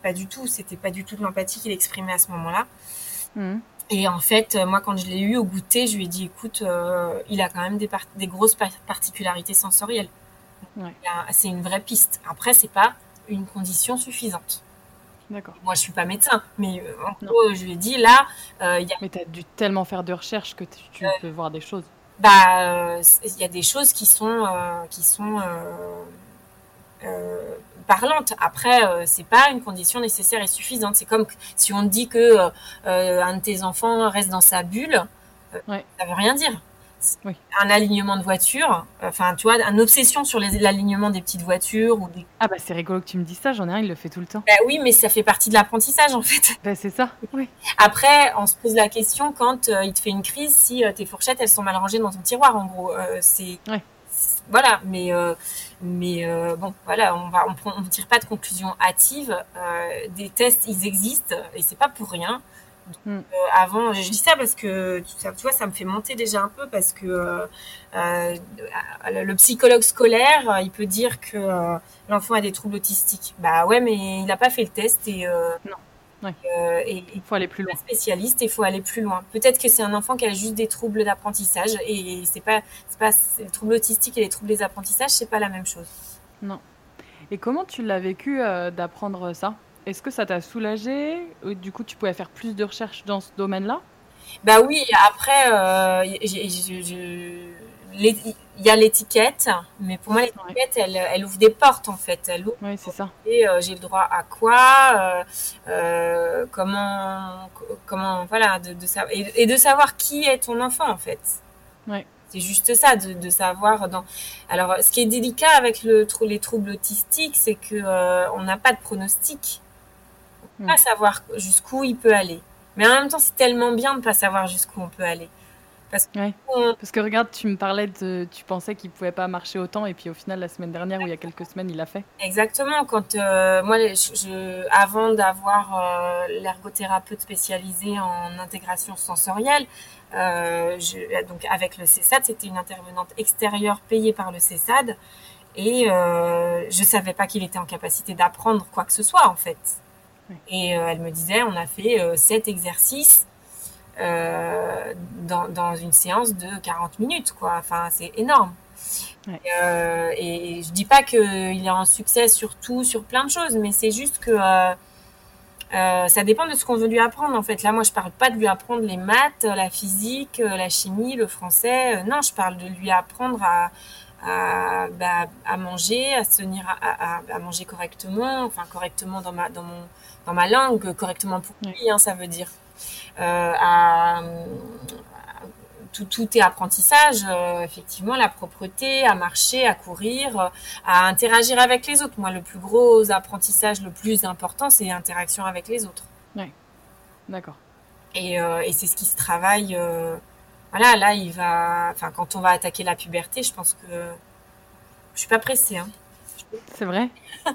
pas du tout. C'était pas du tout de l'empathie qu'il exprimait à ce moment-là. Mmh. Et en fait, moi, quand je l'ai eu au goûter, je lui ai dit, écoute, euh, il a quand même des, des grosses particularités sensorielles. C'est une vraie piste. Après, c'est pas une condition suffisante. D'accord. Moi, je suis pas médecin, mais euh, en gros, je lui ai dit là. Euh, y a... Mais tu as dû tellement faire de recherches que tu, peux voir des choses. Bah, il y a des choses qui sont qui sont parlantes. Après, c'est pas une condition nécessaire et suffisante. C'est comme si on dit que un de tes enfants reste dans sa bulle, ouais. ça veut rien dire un alignement de voiture, enfin, tu vois, une obsession sur l'alignement des petites voitures. Ou des... Ah, bah, c'est rigolo que tu me dises ça, j'en ai un, il le fait tout le temps. Bah oui, mais ça fait partie de l'apprentissage, en fait. Bah, c'est ça, oui. Après, on se pose la question quand euh, il te fait une crise, si euh, tes fourchettes, elles sont mal rangées dans ton tiroir, en gros. Euh, c'est. Voilà, mais, mais bon, voilà, on va, on, on tire pas de conclusion hâtive. des tests, ils existent, et c'est pas pour rien. Mm. Euh, avant, je dis ça parce que tu vois, ça me fait monter déjà un peu parce que euh, euh, le psychologue scolaire, il peut dire que l'enfant a des troubles autistiques. Bah ouais, mais il n'a pas fait le test et non. Et il faut aller plus loin. Spécialiste, il faut aller plus loin. Peut-être que c'est un enfant qui a juste des troubles d'apprentissage et c'est pas, c'est pas les troubles autistiques et les troubles des apprentissages, c'est pas la même chose. Non. Et comment tu l'as vécu d'apprendre ça? Est-ce que ça t'a soulagé? Du coup, tu pouvais faire plus de recherches dans ce domaine-là? Bah oui, après, euh, il y a l'étiquette, mais pour moi, l'étiquette, elle, ouvre des portes, en fait. Elle ouvre oui, c'est ça. Et euh, j'ai le droit à quoi euh, Comment, comment, voilà, de, de savoir, et, de savoir qui est ton enfant, en fait. Ouais. C'est juste ça, de, de, savoir. Dans... Alors, ce qui est délicat avec le, les troubles autistiques, c'est que on n'a pas de pronostic pas hmm. savoir jusqu'où il peut aller. Mais en même temps, c'est tellement bien de ne pas savoir jusqu'où on peut aller. Parce que, Parce que regarde, tu me parlais de. Tu pensais qu'il pouvait pas marcher autant, et puis au final, la semaine dernière, ou il y a quelques semaines, il l'a fait. Exactement. Quand euh, moi, je, avant d'avoir euh, l'ergothérapeute spécialisée en intégration sensorielle, euh, je, donc avec le CESAD, c'était une intervenante extérieure payée par le CESAD, et je savais pas qu'il était en capacité d'apprendre quoi que ce soit en fait. Et elle me disait, on a fait sept exercices dans, dans, une séance de 40 minutes, quoi. Enfin, c'est énorme. Ouais. Euh, et je dis pas qu'il est un succès sur tout, sur plein de choses, mais c'est juste que euh, ça dépend de ce qu'on veut lui apprendre. En fait, là, moi, je parle pas de lui apprendre les maths, la physique, la chimie, le français. non, je parle de lui apprendre à, à, bah, à manger, à se tenir à, à, à, manger correctement, enfin correctement dans ma dans mon dans ma langue correctement pour lui, hein, ça veut dire. Euh, à, tout, tout est apprentissage, euh, effectivement, la propreté, à marcher, à courir, à interagir avec les autres. Moi, le plus gros apprentissage, le plus important, c'est l'interaction avec les autres. Oui, d'accord. Et, euh, et c'est ce qui se travaille. Euh, voilà, là, il va. Enfin, quand on va attaquer la puberté, je pense que je suis pas pressée. Hein. C'est vrai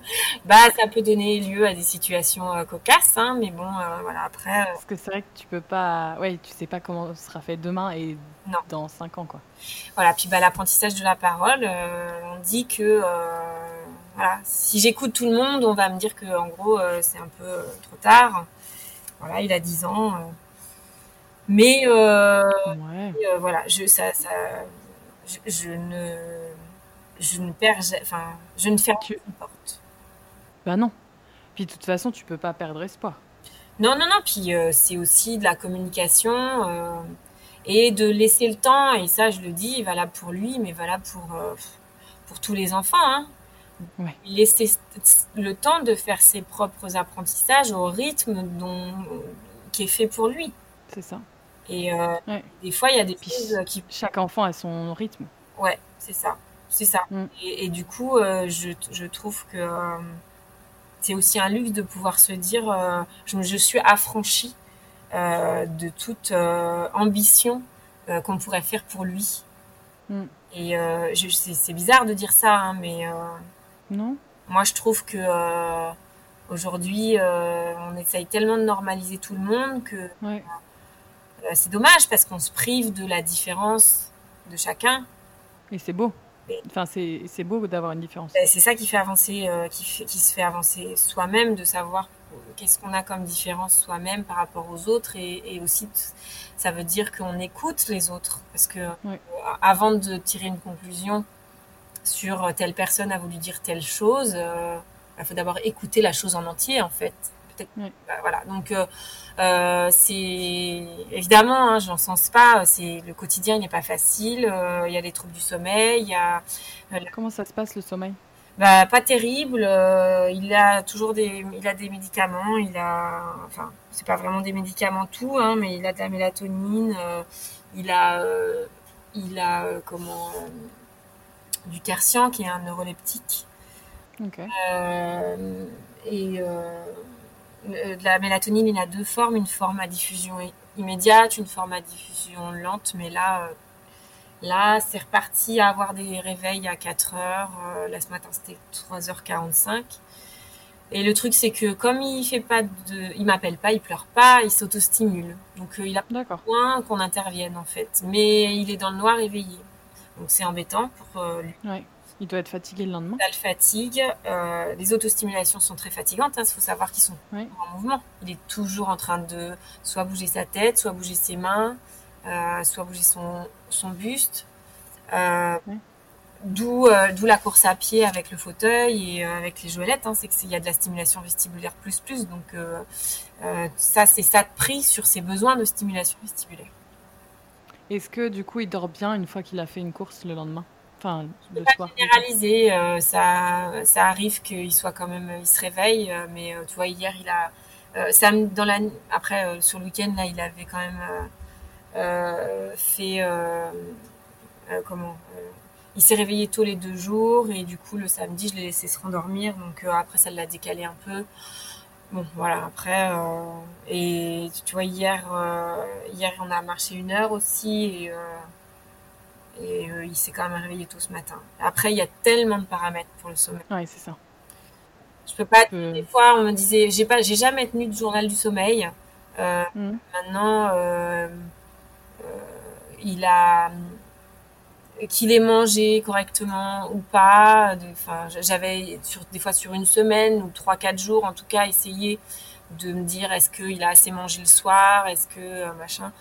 Bah, ça peut donner lieu à des situations euh, cocasses, hein, mais bon, euh, voilà, après... Euh, Parce que c'est vrai que tu peux pas... Ouais, tu sais pas comment ce sera fait demain et dans 5 ans, quoi. Voilà, puis bah, l'apprentissage de la parole, on dit que... voilà, si j'écoute tout le monde, on va me dire que en gros, c'est un peu trop tard. Voilà, il a 10 ans. mais ouais. voilà, je, ça, ça, je ne je ne perds, enfin, je ne ferme tu... une porte. Bah non. Puis de toute façon, tu peux pas perdre espoir. Non, non, non. Puis euh, c'est aussi de la communication euh, et de laisser le temps. Et ça, je le dis, valable pour lui, mais valable pour euh, pour tous les enfants. Hein. Ouais. Laisser le temps de faire ses propres apprentissages au rythme dont qui est fait pour lui. C'est ça. Et ouais. des fois, il y a des choses qui. Chaque enfant a son rythme. Ouais, c'est ça c'est ça. Mm. Et, et, du coup, euh, je, je, trouve que euh, c'est aussi un luxe de pouvoir se dire, euh, je, je, suis affranchie de toute ambition qu'on pourrait faire pour lui. Mm. Et c'est bizarre de dire ça, hein, mais non. moi je trouve que aujourd'hui, on essaye tellement de normaliser tout le monde que ouais. c'est dommage parce qu'on se prive de la différence de chacun. Et c'est beau. Enfin, c'est beau d'avoir une différence. Ben, c'est ça qui fait avancer, euh, qui, fait, qui se fait avancer soi-même, de savoir qu'est-ce qu'on a comme différence soi-même par rapport aux autres, et, et aussi ça veut dire qu'on écoute les autres, parce que oui. euh, avant de tirer une conclusion sur telle personne a voulu dire telle chose. Il faut d'abord écouter la chose en entier, en fait. Bah, voilà. Donc, c'est évidemment, hein, je n'en sens pas. C'est le quotidien n'est pas facile. Il y a des troubles du sommeil. Il y a. Comment ça se passe le sommeil? Bah, pas terrible. Euh, il a toujours des, il a des médicaments. Il a, enfin, c'est pas vraiment des médicaments tout, hein, mais il a de la mélatonine. Euh, il a, euh, il a comment, du tertian qui est un neuroleptique. et de la mélatonine, il a deux formes. Une forme à diffusion immédiate, une forme à diffusion lente. Mais là, Là, c'est reparti à avoir des réveils à 4 heures. Euh, là, ce matin, c'était 3h45. Et le truc, c'est que comme il fait pas de, il m'appelle pas, il pleure pas, il s'autostimule. Donc, euh, il a besoin qu'on intervienne, en fait. Mais il est dans le noir éveillé. Donc, c'est embêtant pour euh, lui. Ouais. Il doit être fatigué le lendemain. Il le fatigue. les autostimulations sont très fatigantes. Il hein. faut savoir qu'ils sont en mouvement. Il est toujours en train de soit bouger sa tête, soit bouger ses mains. Euh, soit bouger son, son buste. Euh, d'où euh, d'où la course à pied avec le fauteuil et avec les jouelettes. Hein, c'est qu'il y a de la stimulation vestibulaire plus plus. Donc ça, c'est ça de prix sur ses besoins de stimulation vestibulaire. Est-ce que du coup, il dort bien une fois qu'il a fait une course le lendemain? Enfin, le pas généralisé. ça, ça arrive qu'il soit quand même, il se réveille. mais tu vois, hier, il a, dans la, après sur le week-end là, il avait quand même euh, fait euh, euh, comment il s'est réveillé tous les deux jours et du coup le samedi je l'ai laissé se rendormir donc après ça l'a décalé un peu bon voilà après et tu vois hier hier on a marché une heure aussi et, et il s'est quand même réveillé tôt ce matin après il y a tellement de paramètres pour le sommeil ouais c'est ça je peux pas des fois on me disait j'ai pas j'ai jamais tenu de journal du sommeil mmh. maintenant il a qu'il ait mangé correctement ou pas. Enfin, j'avais sur, des fois sur une semaine ou trois quatre jours, en tout cas, essayé de me dire est-ce qu'il a assez mangé le soir, est-ce que euh, machin.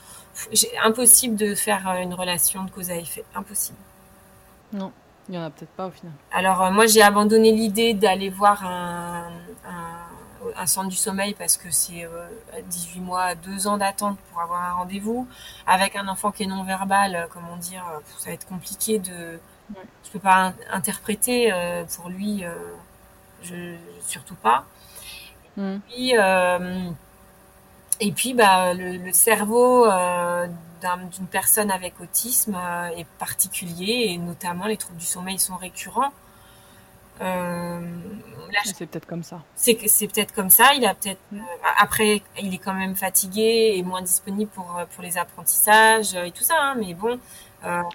Impossible de faire euh, une relation de cause à effet, impossible. Non, il y en a peut-être pas au final. Alors euh, moi j'ai abandonné l'idée d'aller voir un un centre du sommeil parce que c'est 18 euh, mois, 2 ans d'attente pour avoir un rendez-vous. Avec un enfant qui est non-verbal, comment dire, ça va être compliqué de... Je peux pas interpréter pour lui, je, surtout pas. Mm. Et puis, et puis bah, le, cerveau d'une personne avec autisme est particulier et notamment les troubles du sommeil sont récurrents. Euh, c'est peut-être comme ça. C'est c'est peut-être comme ça. Il a peut-être euh, après, il est quand même fatigué et moins disponible pour euh, pour les apprentissages et tout ça. Hein, mais bon.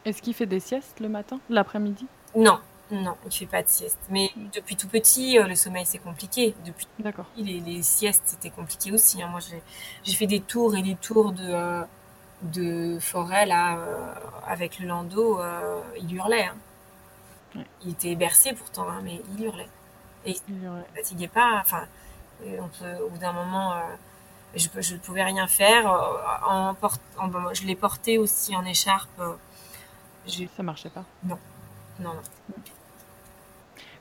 Est-ce qu'il fait des siestes le matin, l'après-midi? Non, non, il fait pas de sieste. Mais depuis tout petit, le sommeil c'est compliqué. Depuis D'accord. Les, les siestes c'était compliqué aussi. Hein. Moi j'ai fait des tours et des tours de de forêt là avec le landau. il hurlait. Hein. Il était bercé pourtant, hein, mais il hurlait. Et il ne fatiguait pas. Enfin, au bout d'un moment, euh, je ne pouvais rien faire. Euh, en, je l'ai porté aussi en écharpe. Euh, Ça marchait pas Non. Non, non.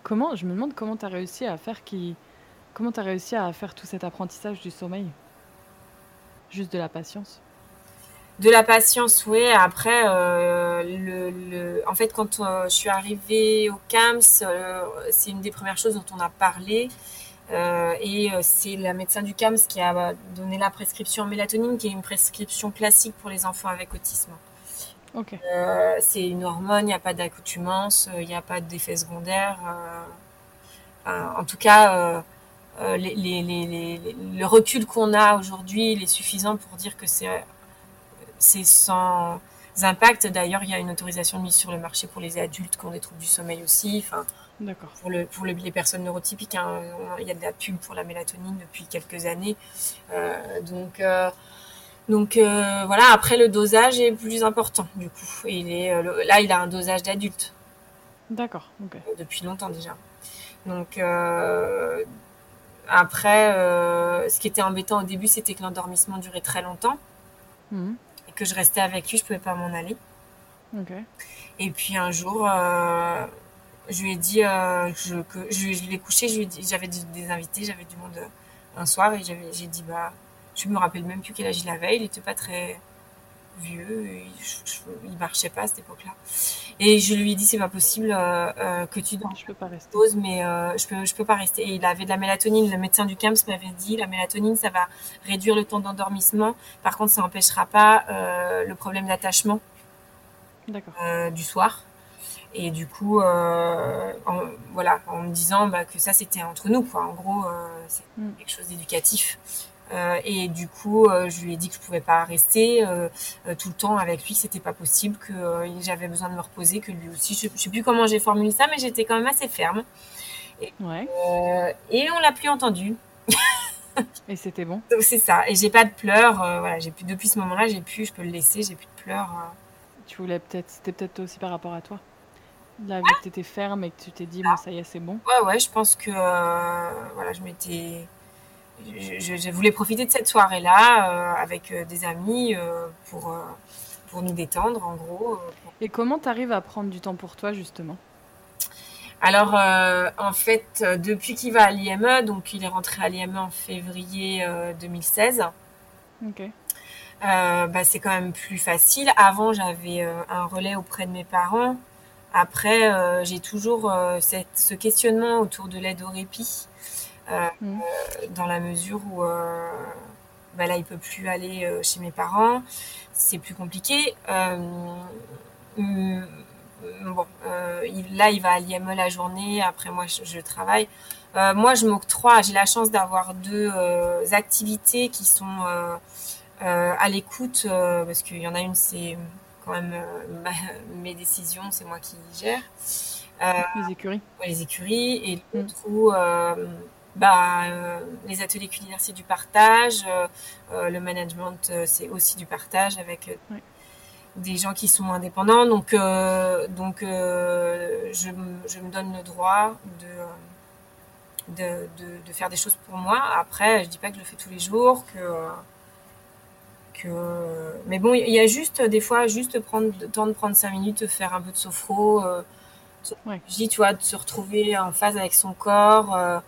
Comment, je me demande comment tu as réussi à faire qui. Comment tu as réussi à faire tout cet apprentissage du sommeil? Juste de la patience de la patience, oui. Après, euh, le, en fait, quand euh, je suis arrivée au CAMS, euh, c'est une des premières choses dont on a parlé. et c'est la médecin du CAMS qui a donné la prescription mélatonine, qui est une prescription classique pour les enfants avec autisme. C'est une hormone, il n'y a pas d'accoutumance, il n'y a pas d'effet secondaire. en tout cas, le recul qu'on a aujourd'hui, il est suffisant pour dire que c'est c'est sans impact. D'ailleurs, il y a une autorisation de mise sur le marché pour les adultes qui ont des troubles du sommeil aussi. Enfin, D'accord. Pour, le, pour les personnes neurotypiques, hein, il y a de la pub pour la mélatonine depuis quelques années. Euh, donc, euh, donc euh, voilà. Après, le dosage est plus important du coup. il est là, il a un dosage d'adulte. D'accord. Depuis longtemps déjà. Donc après, ce qui était embêtant au début, c'était que l'endormissement durait très longtemps. Mmh que je restais avec lui, je pouvais pas m'en aller. Et puis un jour, euh, je lui ai dit je, que je, l'ai couché, j'avais des invités, j'avais du monde un soir et j'ai dit bah je me rappelle même plus quel âge il avait, il était pas très vieux, il, il marchait pas à cette époque-là. Et je lui ai dit c'est pas possible euh, euh, que tu dors. Je peux pas rester. mais euh, je peux je peux pas rester. Et il avait de la mélatonine. Le médecin du CAMS m'avait dit la mélatonine ça va réduire le temps d'endormissement. Par contre ça n'empêchera pas le problème d'attachement. du soir. Et du coup, en, voilà, en me disant bah, que ça c'était entre nous, quoi. En gros, c'est mm. quelque chose d'éducatif. Euh, et du coup, euh, je lui ai dit que je pouvais pas rester euh, tout le temps avec lui, c'était pas possible, que j'avais besoin de me reposer, que lui aussi. Je, sais plus comment j'ai formulé ça, mais j'étais quand même assez ferme. Et, et on l'a plus entendu. et c'était bon. C'est ça. Et j'ai pas de pleurs. voilà, j'ai plus depuis ce moment-là, j'ai plus. Je peux le laisser. J'ai plus de pleurs. Tu voulais peut-être. C'était peut-être aussi par rapport à toi. Là, vu que t'étais ferme et que tu t'es dit, bon, ça y est, c'est bon. Ouais, ouais. Je pense que voilà, je m'étais je, voulais profiter de cette soirée-là euh, avec euh, des amis euh, pour, pour nous détendre, en gros. Et comment tu arrives à prendre du temps pour toi, justement? Alors, en fait, depuis qu'il va à l'IME, donc il est rentré à l'IME en février 2016. Ok. bah, c'est quand même plus facile. Avant, j'avais un relais auprès de mes parents. Après, j'ai toujours cette, ce questionnement autour de l'aide au répit. Euh, mm. dans la mesure où euh, bah là, il peut plus aller euh, chez mes parents, c'est plus compliqué. Mm, bon, là, il va à l'IME la journée. Après, moi, je, travaille. moi, je m'octroie. J'ai la chance d'avoir deux activités qui sont à l'écoute, parce qu'il y en a une, c'est quand même mes décisions, c'est moi qui gère. les écuries. les écuries. Et mm. l'autre où bah, euh, les ateliers culinaires, c'est du partage. Euh, euh, le management, c'est aussi du partage avec des gens qui sont indépendants. Donc, donc je, je, me donne le droit de, de, de, faire des choses pour moi. Après, je dis pas que je le fais tous les jours, que que... mais bon, il y a juste des fois juste prendre le temps de prendre cinq minutes, faire un peu de sophro. Je dis, tu vois, de se retrouver en phase avec son corps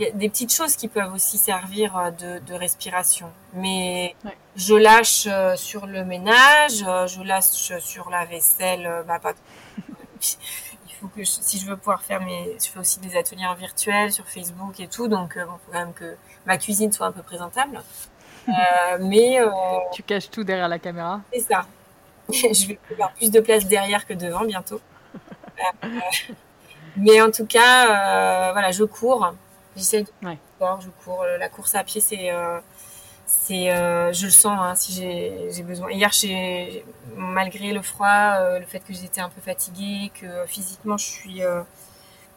il y a des petites choses qui peuvent aussi servir euh, de, respiration. Mais je lâche euh, sur le ménage, euh, je lâche sur la vaisselle. Bah, pas... il faut que si je veux pouvoir faire mes, je fais aussi des ateliers en virtuel sur Facebook et tout, donc il faut quand même que ma cuisine soit un peu présentable. mais tu caches tout derrière la caméra. C'est ça. je vais avoir plus de place derrière que devant bientôt. mais en tout cas, voilà, je cours. J'essaie de je cours. La course à pied, c'est, euh, c'est, euh, je le sens hein, si j'ai, j'ai besoin. Hier, malgré le froid, euh, le fait que j'étais un peu fatiguée, que physiquement je suis,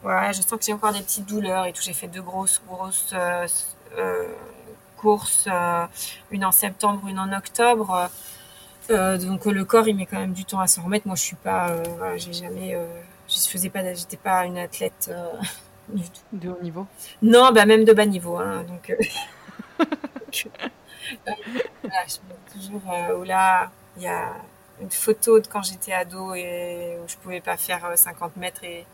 voilà, je sens que j'ai encore des petites douleurs et tout. J'ai fait deux grosses, grosses courses, une en septembre, une en octobre. donc le corps, il met quand même du temps à s'en remettre. Moi, je suis pas, j'ai jamais, je faisais pas, j'étais pas une athlète de haut niveau Non, bah même de bas niveau. Hein, donc, euh, euh, je toujours euh, où là, il y a une photo de quand j'étais ado et où je pouvais pas faire 50 mètres et,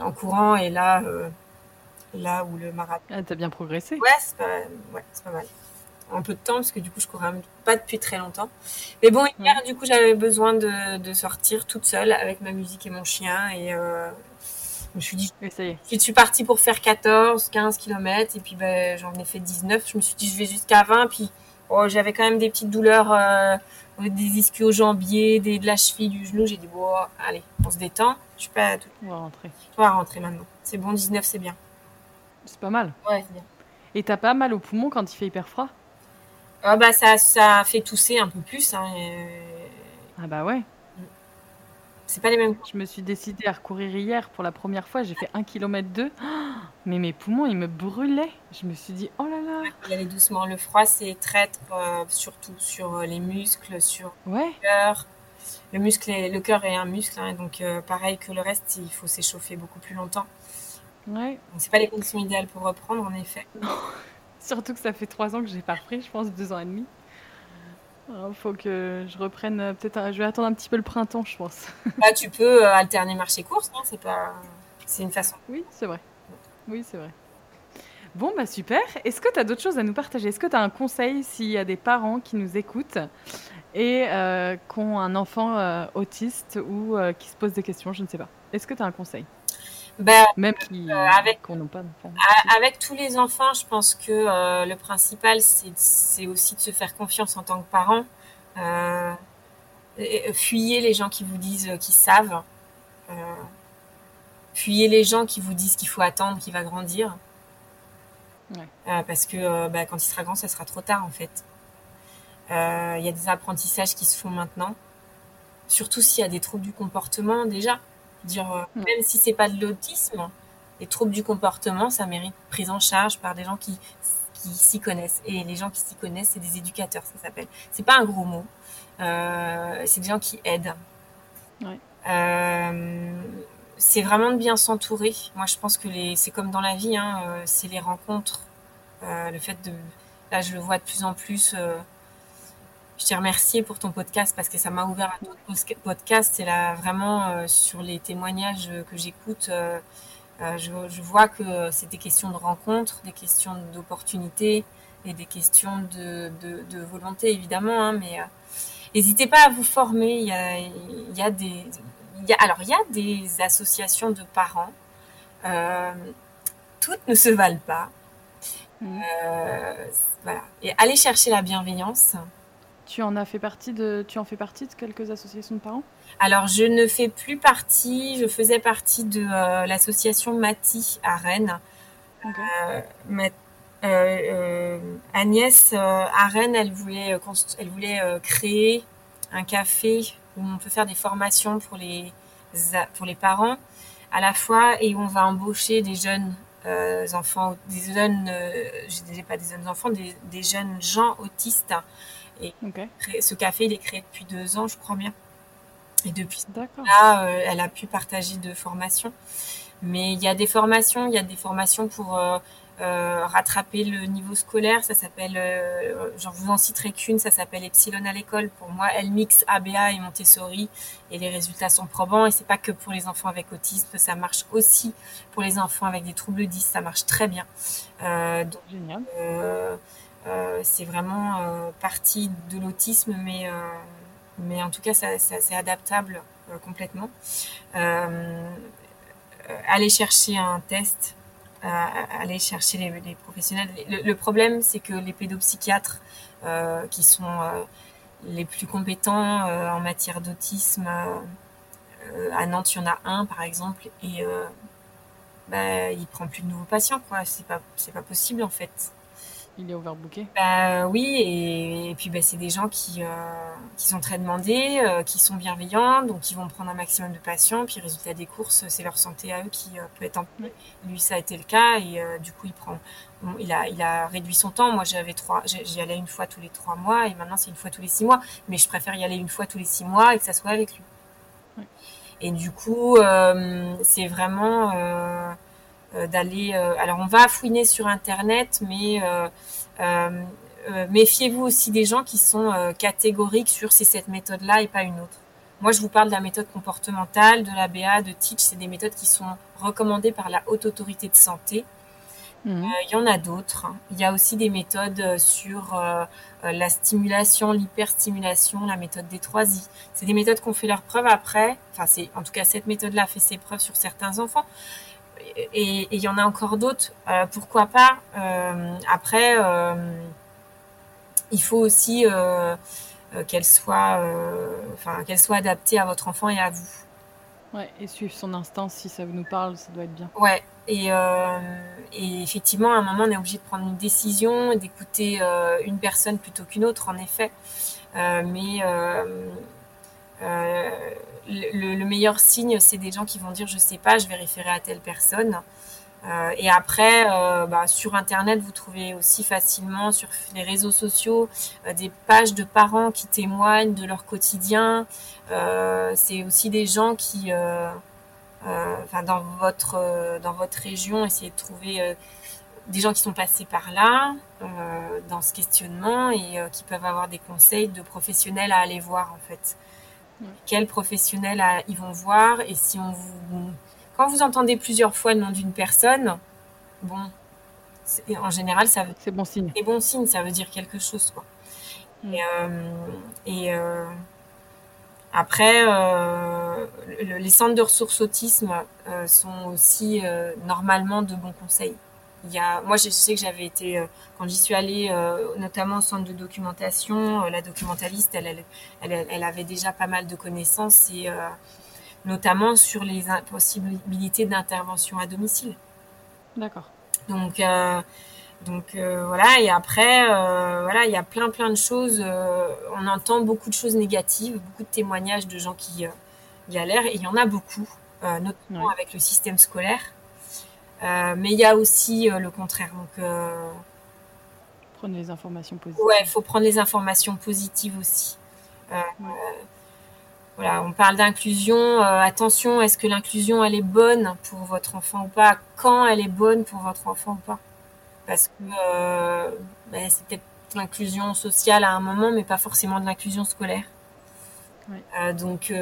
en courant. Et là, là où le marathon. Ah, t'as bien progressé. Ouais, c'est pas, ouais, pas mal. Un peu de temps parce que du coup, je courais pas depuis très longtemps. Mais bon, hier, du coup, j'avais besoin de, de, sortir toute seule avec ma musique et mon chien et je me suis dit, je suis partie pour faire 14, 15 km et puis ben, j'en ai fait 19. Je me suis dit, je vais jusqu'à 20. Puis oh, j'avais quand même des petites douleurs, euh, des ischios jambiers, des, de la cheville, du genou. J'ai dit, bon, allez, on se détend. Je suis pas. On va rentrer. On va rentrer maintenant. C'est bon, 19, c'est bien. C'est pas mal. Ouais, c'est bien. Et t'as pas mal au poumon quand il fait hyper froid? Ah bah ça, ça fait tousser un peu plus. Hein, Ah bah ouais. C'est pas les mêmes. Je me suis décidée à recourir hier pour la première fois. J'ai fait un kilomètre deux. mais mes poumons, ils me brûlaient. Je me suis dit, oh là là. Y aller doucement. Le froid, c'est traître euh, surtout sur euh, les muscles, sur ouais. le cœur. Le muscle, le cœur est un muscle, hein, donc euh, pareil que le reste, il faut s'échauffer beaucoup plus longtemps. Ouais. Donc c'est pas les conditions idéales pour reprendre, en effet. Surtout que ça fait trois ans que j'ai pas repris, je pense deux ans et demi. Il faut que je reprenne peut-être. Je vais attendre un petit peu le printemps, je pense. Bah, tu peux alterner marché-course, hein, c'est pas. C'est une façon. Oui, c'est vrai. Oui, c'est vrai. Bon, bah super. Est-ce que tu as d'autres choses à nous partager? Est-ce que tu as un conseil s'il y a des parents qui nous écoutent et euh, qui ont un enfant euh, autiste ou euh, qui se posent des questions? Je ne sais pas. Est-ce que tu as un conseil? Ben, Même qui avec, pas tous les enfants, je pense que le principal, c'est aussi de se faire confiance en tant que parent. fuyez les gens qui vous disent qu'ils savent. fuyez les gens qui vous disent qu'il faut attendre qu'il va grandir. Euh, parce que euh, bah, quand il sera grand, ça sera trop tard en fait. Euh, il y a des apprentissages qui se font maintenant, surtout s'il y a des troubles du comportement déjà. Dire, même si c'est pas de l'autisme, les troubles du comportement, ça mérite prise en charge par des gens qui, qui s'y connaissent. Et les gens qui s'y connaissent, c'est des éducateurs, ça s'appelle. C'est pas un gros mot. c'est des gens qui aident. c'est vraiment de bien s'entourer. Moi, je pense que les, c'est comme dans la vie, hein, c'est les rencontres euh, le fait de, là, je le vois de plus en plus. Euh, je t'ai remercié pour ton podcast parce que ça m'a ouvert à d'autres podcasts. Et là, vraiment, euh, sur les témoignages que j'écoute, je, vois que c'est des questions de rencontre, des questions d'opportunité et des questions de, volonté, évidemment. Hein, mais n'hésitez pas à vous former. Il y a, il y a des. alors, il y a des associations de parents. toutes ne se valent pas. Euh, voilà. Et aller chercher la bienveillance. Tu en as fait partie de, tu en fais partie de quelques associations de parents? Alors je ne fais plus partie. Je faisais partie de euh, l'association Mati à Rennes. Euh, Agnès à Rennes, elle voulait, elle voulait créer un café où on peut faire des formations pour les pour les parents à la fois et où on va embaucher des jeunes euh, enfants, des jeunes, euh, je pas des jeunes enfants, des, des, jeunes gens autistes. Et ce café, il est créé depuis deux ans, je crois bien. Et depuis là, euh, elle a pu partager de formations. Mais il y a des formations, il y a des formations pour euh, rattraper le niveau scolaire. Ça s'appelle, euh, j'en vous en citerai qu'une, ça s'appelle Epsilon à l'école. Pour moi, elle mixe ABA et Montessori et les résultats sont probants. Et c'est pas que pour les enfants avec autisme, ça marche aussi pour les enfants avec des troubles 10, ça marche très bien. Euh, donc, Génial. Euh, euh, c'est vraiment partie de l'autisme, mais mais en tout cas, c'est adaptable complètement. aller chercher un test aller chercher les, professionnels. Le, problème, c'est que les pédopsychiatres, euh, qui sont euh, les plus compétents euh, en matière d'autisme, à Nantes, il y en a un, par exemple, et bah, il prend plus de nouveaux patients. quoi. C'est pas, c'est pas possible, en fait. Il est overbooké bah, Oui, et, puis bah, c'est des gens qui, euh, qui sont très demandés, euh, qui sont bienveillants, donc ils vont prendre un maximum de patients. Puis résultat des courses, c'est leur santé à eux qui euh, peut être en Lui, ça a été le cas, et du coup, il prend. il, a, il a réduit son temps. Moi, j'avais trois, j'y allais une fois tous les trois mois, et maintenant c'est une fois tous les six mois. Mais je préfère y aller une fois tous les six mois et que ça soit avec lui. Et du coup, c'est vraiment d'aller. Euh, alors, on va fouiner sur Internet, mais euh, méfiez-vous aussi des gens qui sont catégoriques sur c'est cette méthode-là et pas une autre. Moi, je vous parle de la méthode comportementale, de la BA, de Teach. C'est des méthodes qui sont recommandées par la Haute Autorité de Santé. Mhm. Il y en a d'autres. Il y a aussi des méthodes sur la stimulation, l'hyperstimulation, la méthode des 3 I. C'est des méthodes qui ont fait leurs preuves après. Enfin, c'est en tout cas cette méthode-là fait ses preuves sur certains enfants et il y en a encore d'autres. Euh, pourquoi pas euh, Après, euh, il faut aussi qu'elle soit, enfin, qu'elle soit adaptée à votre enfant et à vous. Ouais, et suivre son instinct, si ça nous parle, ça doit être bien. Ouais, et, et effectivement, à un moment, on est obligé de prendre une décision, d'écouter une personne plutôt qu'une autre, en effet. mais le, meilleur signe, c'est des gens qui vont dire je sais pas, je vais référer à telle personne. Euh, et après, euh, bah, sur Internet, vous trouvez aussi facilement sur les réseaux sociaux euh, des pages de parents qui témoignent de leur quotidien. c'est aussi des gens qui, dans votre dans votre région, essayez de trouver des gens qui sont passés par là dans ce questionnement et qui peuvent avoir des conseils de professionnels à aller voir en fait. Quels professionnels ils vont voir et si on vous quand vous entendez plusieurs fois le nom d'une personne, bon, en général, ça c'est bon signe. C'est bon signe, ça veut dire quelque chose, quoi. Mm. Et, euh, euh, après, euh, les centres de ressources autisme sont aussi normalement de bons conseils. Il y a, moi, je sais que j'avais été, quand j'y suis allée, notamment au centre de documentation, la documentaliste, elle, elle, elle, avait déjà pas mal de connaissances et notamment sur les possibilités d'intervention à domicile. D'accord. Donc, euh, donc euh, voilà. Et après, euh, voilà, il y a plein plein de choses. on entend beaucoup de choses négatives, beaucoup de témoignages de gens qui galèrent, et il y en a beaucoup, notamment avec le système scolaire. Mais il y a aussi le contraire. Donc prendre les informations positives. Ouais, il faut prendre les informations positives aussi. Voilà, on parle d'inclusion. Euh, attention, est-ce que l'inclusion elle est bonne pour votre enfant ou pas? Quand elle est bonne pour votre enfant ou pas? Parce que euh, ben, c'est peut-être l'inclusion sociale à un moment, mais pas forcément de l'inclusion scolaire. Euh, donc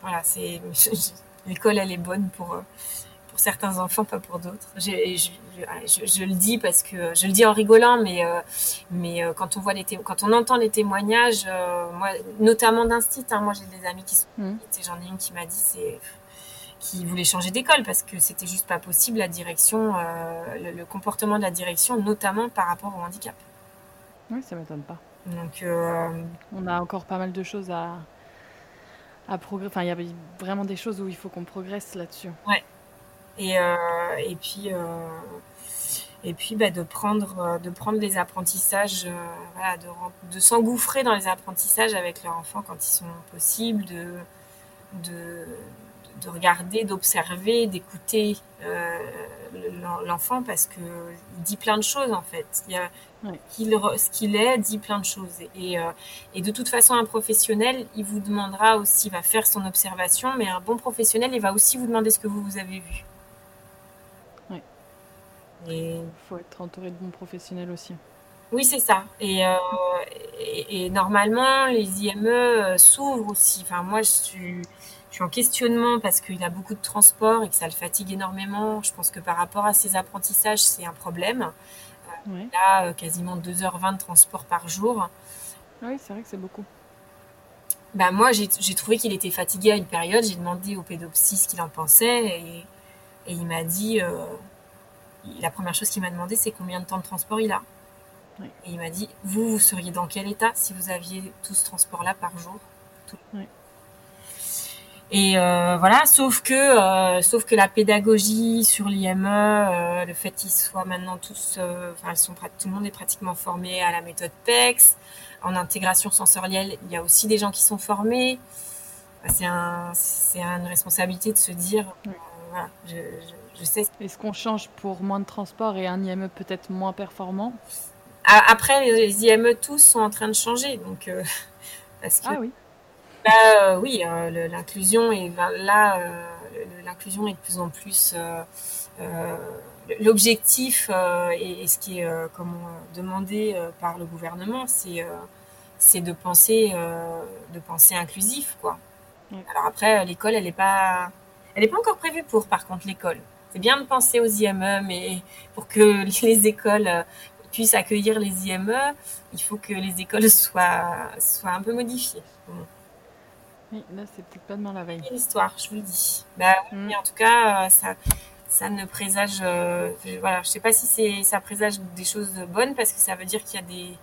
voilà, c'est l'école elle est bonne pour pour certains enfants, pas pour d'autres. Je, je, le dis parce que je le dis en rigolant, mais euh, mais euh, quand on voit les quand on entend les témoignages, euh, moi, notamment d'instit, hein, moi j'ai des amis qui sont mmh. j'en ai une qui m'a dit c'est qui voulait changer d'école parce que c'était juste pas possible la direction, le, comportement de la direction, notamment par rapport au handicap. Oui, ça m'étonne pas. Donc on a encore pas mal de choses à à progresser. Enfin, il y a vraiment des choses où il faut qu'on progresse là-dessus. Ouais. Et, euh, et puis, euh, et puis bah, de, prendre, euh, de prendre les apprentissages, voilà, de, de s'engouffrer dans les apprentissages avec leur enfant quand ils sont possibles, de, de, de regarder, d'observer, d'écouter euh, l'enfant parce que il dit plein de choses en fait. Il y a, ce qu'il est dit plein de choses et, euh, et, de toute façon un professionnel il vous demandera aussi, il va faire son observation, mais un bon professionnel il va aussi vous demander ce que vous, vous avez vu. Il faut être entouré de bons professionnels aussi. Oui, c'est ça. Et, euh, et, normalement, les IME euh, s'ouvrent aussi. Enfin, moi, je suis, je suis en questionnement parce qu'il a beaucoup de transport et que ça le fatigue énormément. Je pense que par rapport à ses apprentissages, c'est un problème. Euh, il a quasiment 2h20 de transport par jour. Oui, c'est vrai que c'est beaucoup. Bah, moi, j'ai trouvé qu'il était fatigué à une période. J'ai demandé au pédopsie ce qu'il en pensait et, et il m'a dit la première chose qu'il m'a demandé, c'est combien de temps de transport il a. Et il m'a dit, vous, vous seriez dans quel état si vous aviez tout ce transport-là par jour? Et euh, voilà, sauf que, euh, sauf que la pédagogie sur l'IME, euh, le fait qu'ils soient maintenant tous, enfin, sont, tout le monde est pratiquement formé à la méthode PEX. En intégration sensorielle, il y a aussi des gens qui sont formés. C'est un, une responsabilité de se dire, voilà, je est-ce qu'on change pour moins de transport et un IME peut-être moins performant Après, les IME tous sont en train de changer, donc euh, parce que, ah oui. Bah, euh, oui, euh, l'inclusion est là, l'inclusion est de plus en plus l'objectif et, ce qui est demandé par le gouvernement, c'est c'est de penser de penser inclusif quoi. Alors après, l'école, elle n'est pas elle n'est pas encore prévue pour, par contre, l'école c'est bien de penser aux IME, mais pour que les écoles euh, puissent accueillir les IME, il faut que les écoles soient, soient un peu modifiées. Oui, là, c'est peut-être pas demain la veille. L'histoire, je vous le dis. Bah, mm. En tout cas, euh, ça, ça ne présage. Euh, voilà, je sais pas si ça présage des choses bonnes parce que ça veut dire qu'il y a des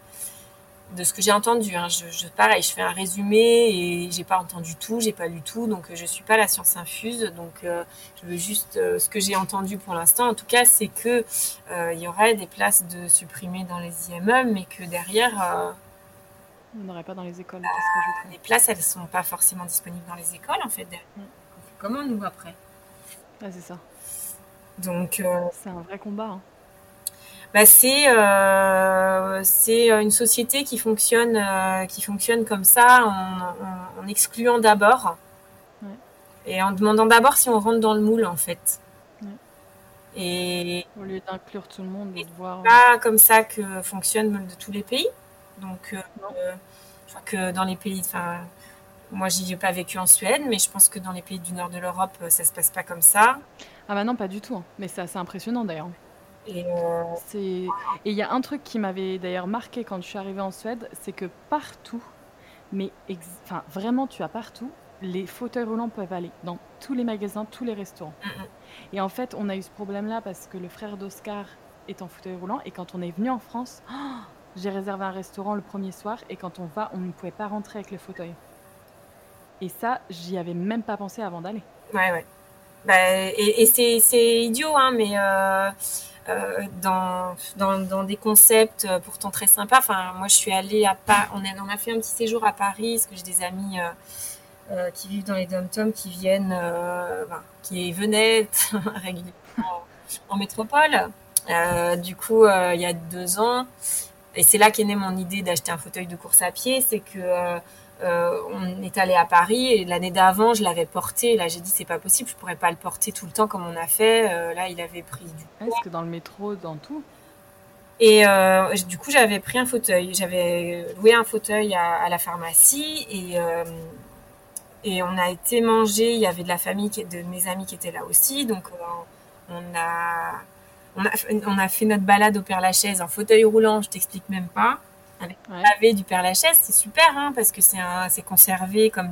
de ce que j'ai entendu. Hein. Je, je, pareil, je fais un résumé et j'ai pas entendu tout, j'ai pas lu tout, donc je suis pas la science infuse. Donc euh, je veux juste euh, ce que j'ai entendu pour l'instant. En tout cas, c'est que euh, il y aurait des places de supprimer dans les IME, mais que derrière on n'aurait pas dans les écoles. Bah, les places, elles sont pas forcément disponibles dans les écoles en fait. Mm. Comment nous après Ah c'est ça. Donc c'est un vrai combat. Hein bah, c'est euh, c'est une société qui fonctionne euh, qui fonctionne comme ça en, en, excluant d'abord ouais. et en demandant d'abord si on rentre dans le moule en fait. Ouais. Et au lieu d'inclure tout le monde et de voir. Pas comme ça que fonctionne de tous les pays. Donc, je crois que dans les pays, enfin, moi, j'y ai pas vécu en Suède, mais je pense que dans les pays du nord de l'Europe, ça se passe pas comme ça. Ah bah non, pas du tout. Hein. Mais c'est assez impressionnant d'ailleurs. Et il y a un truc qui m'avait d'ailleurs marqué quand je suis arrivée en Suède, c'est que partout, mais enfin vraiment tu as partout, les fauteuils roulants peuvent aller dans tous les magasins, tous les restaurants. Et en fait, on a eu ce problème-là parce que le frère d'Oscar est en fauteuil roulant et quand on est venu en France, j'ai réservé un restaurant le premier soir et quand on va, on ne pouvait pas rentrer avec le fauteuil. Et ça, j'y avais même pas pensé avant d'aller. Ouais, ouais. Bah, et, et c'est idiot, hein, mais euh, euh, dans, dans, dans, des concepts euh, pourtant très sympas. Enfin, moi, je suis allée à Paris. On, on a fait un petit séjour à Paris parce que j'ai des amis euh, qui vivent dans les dom-toms qui viennent, ben, qui venaient régulièrement en métropole. du coup, il y a deux ans, et c'est là qu'est née mon idée d'acheter un fauteuil de course à pied, c'est que euh, on est allé à Paris et l'année d'avant, je l'avais porté. là, j'ai dit c'est pas possible, je pourrais pas le porter tout le temps comme on a fait. Euh, là, il avait pris du. Est-ce que dans le métro, dans tout Et euh, du coup, j'avais pris un fauteuil. J'avais loué un fauteuil à, la pharmacie et et on a été manger. Il y avait de la famille, de mes amis qui étaient là aussi, donc on a on a, on a fait notre balade au Père Lachaise en fauteuil roulant. Je t'explique même pas avec ouais. du Père Lachaise, c'est super, hein, parce que c'est conservé comme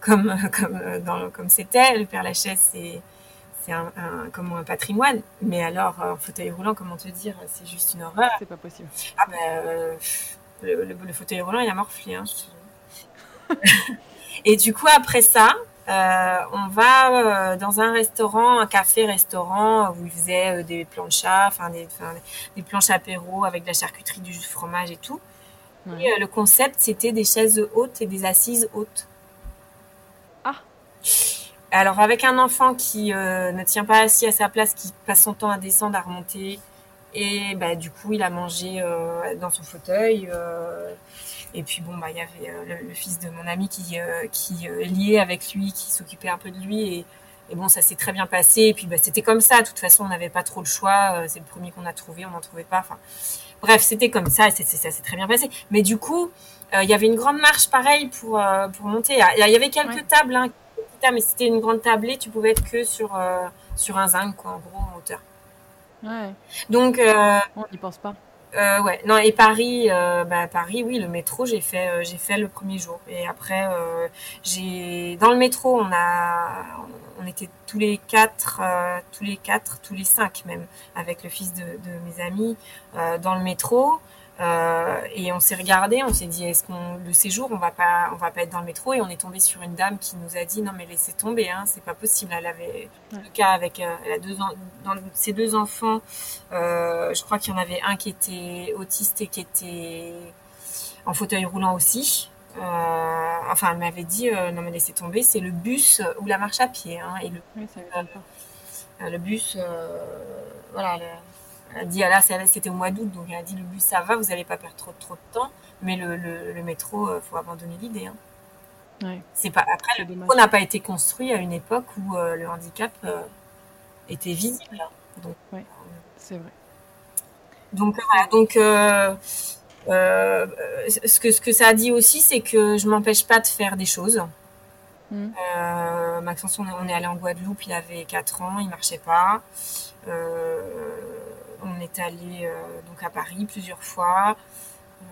comme comme dans comme c'était. Le Père Lachaise, c'est c'est un, un, comme un patrimoine. Mais alors, en fauteuil roulant, comment te dire, c'est juste une horreur. C'est pas possible. Ah ben, euh, le, le, fauteuil roulant, il a morflé. Hein, Et du coup, après ça, euh, on va euh, dans un restaurant, un café-restaurant où ils faisaient euh, des planchas, enfin des, des, planches apéro avec de la charcuterie, du jus de fromage et tout. Et le concept, c'était des chaises hautes et des assises hautes. Ah. Alors avec un enfant qui ne tient pas assis à sa place, qui passe son temps à descendre, à remonter, et bah, du coup, il a mangé dans son fauteuil. Et puis bon, bah il y avait euh, le, fils de mon ami qui euh, qui euh, liait avec lui, qui s'occupait un peu de lui et, et bon, ça s'est très bien passé. Et puis bah c'était comme ça. De toute façon, on n'avait pas trop le choix. c'est le premier qu'on a trouvé, on n'en trouvait pas. Enfin, bref, c'était comme ça. Et ça s'est très bien passé. Mais du coup, il y avait une grande marche pareil pour pour monter. Il y, avait quelques tables, hein, mais c'était une grande tablée. Tu pouvais être que sur sur un zinc, quoi, en gros, en hauteur. Ouais. Donc, on n'y pense pas. Euh, ouais, non et Paris, euh, bah Paris, oui, le métro, j'ai fait, euh, j'ai fait le premier jour et après euh, j'ai dans le métro, on a, on était tous les quatre, tous les quatre, tous les cinq même avec le fils de, de mes amis dans le métro. Euh, et on s'est regardé, on s'est dit est-ce qu'on le séjour on va pas on va pas être dans le métro? Et on est tombé sur une dame qui nous a dit non mais laissez tomber hein, c'est pas possible. Elle avait le cas avec euh, elle a deux ans dans ses deux enfants euh, je crois qu'il y en avait un qui était autiste et qui était en fauteuil roulant aussi. Euh, enfin elle m'avait dit euh, non mais laissez tomber c'est le bus ou la marche à pied hein, et le oui, ça le bus voilà le, elle a dit, ah là, c'était au mois d'août, donc elle a dit, le bus, ça va, vous n'allez pas perdre trop, trop de temps, mais le, le, métro, il euh, faut abandonner l'idée. Hein. Ouais. C'est pas, après, le métro n'a pas été construit à une époque où euh, le handicap euh, était visible. Hein. Donc, ouais, c'est vrai. Donc, voilà, donc, ce, que, ce que ça a dit aussi, c'est que je m'empêche pas de faire des choses. Mmh. Maxence, on est, on est allé en Guadeloupe, il avait 4 ans, il marchait pas. Euh, on est allé euh, donc à Paris plusieurs fois. Euh,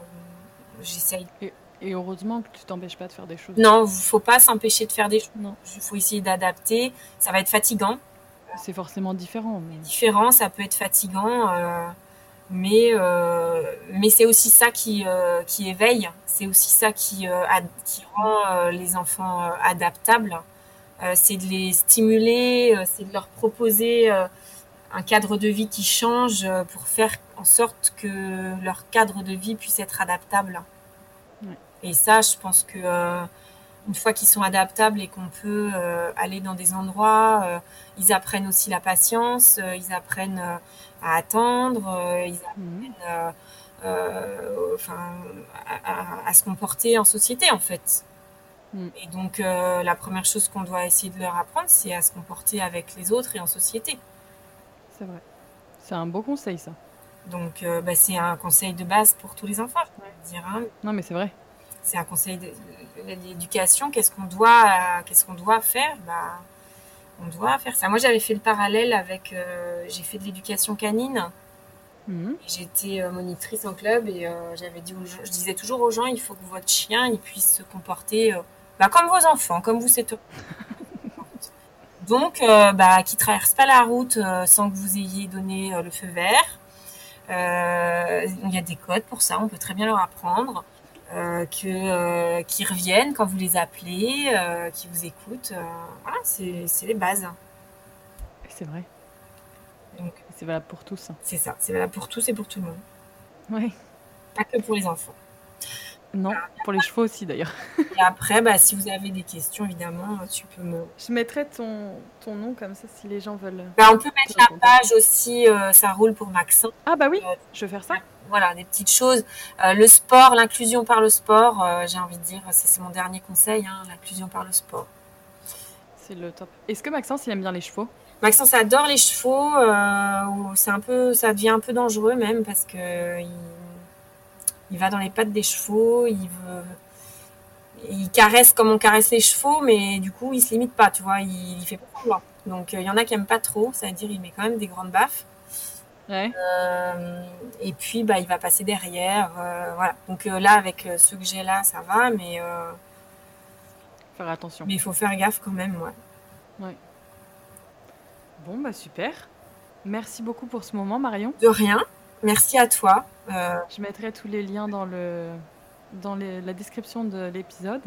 j'essaye. Et, heureusement que tu t'empêches pas de faire des choses. Non, il faut pas s'empêcher de faire des choses. Il faut essayer d'adapter. Ça va être fatigant. C'est forcément différent. Mais... Différent, ça peut être fatigant, euh, mais mais c'est aussi ça qui qui éveille. C'est aussi ça qui qui rend les enfants adaptables. c'est de les stimuler, c'est de leur proposer un cadre de vie qui change euh, pour faire en sorte que leur cadre de vie puisse être adaptable. Et ça, je pense que euh, une fois qu'ils sont adaptables et qu'on peut euh, aller dans des endroits, ils apprennent aussi la patience, ils apprennent à attendre, ils mhm. apprennent enfin, à, se comporter en société en fait. Mhm. Et donc la première chose qu'on doit essayer de leur apprendre, c'est à se comporter avec les autres et en société. C'est vrai. C'est un beau conseil, ça. Donc, euh, bah, c'est un conseil de base pour tous les enfants, je dire. Hein. Non, mais c'est vrai. C'est un conseil d'éducation. Qu'est-ce qu'on doit, euh, qu'est-ce qu'on doit faire? Bah, On doit faire ça. Moi, j'avais fait le parallèle avec. Euh, j'ai fait de l'éducation canine. Mhm. J'étais monitrice en club et j'avais dit, je disais toujours aux gens, il faut que votre chien il puisse se comporter bah, comme vos enfants, comme vous c'est Donc, euh, bah, qui traverse pas la route sans que vous ayez donné le feu vert. Euh, il y a des codes pour ça, on peut très bien leur apprendre. Euh, que euh, qui reviennent quand vous les appelez, euh, qui vous écoutent. voilà, c'est les bases. C'est vrai. C'est valable pour tous. C'est ça, c'est valable pour tous et pour tout le monde. Oui. Pas que pour les enfants. Non, pour les chevaux aussi d'ailleurs. Et après, bah, si vous avez des questions, évidemment, tu peux me. Je mettrai ton, ton nom comme ça si les gens veulent. Bah, on peut mettre la page aussi, euh, ça roule pour Maxin. Ah bah oui, euh, je vais faire ça. Voilà, des petites choses. Euh, le sport, l'inclusion par le sport, j'ai envie de dire, c'est mon dernier conseil, hein, l'inclusion par le sport. C'est le top. Est-ce que Maxence, il aime bien les chevaux? Maxence adore les chevaux. c'est un peu, ça devient un peu dangereux même parce que il il va dans les pattes des chevaux, il veut, il caresse comme on caresse les chevaux, mais du coup, il se limite pas, tu vois, il, fait pas loin. Donc, euh, il y en a qui aiment pas trop, ça veut dire il met quand même des grandes baffes. Euh, et puis, bah, il va passer derrière, euh, voilà. Donc là, avec ceux que j'ai là, ça va, mais faire attention. Mais il faut faire gaffe quand même, ouais. Ouais. Bon, bah super. Merci beaucoup pour ce moment, Marion. De rien. Merci à toi. Euh, je mettrai tous les liens dans, le, dans la description de l'épisode.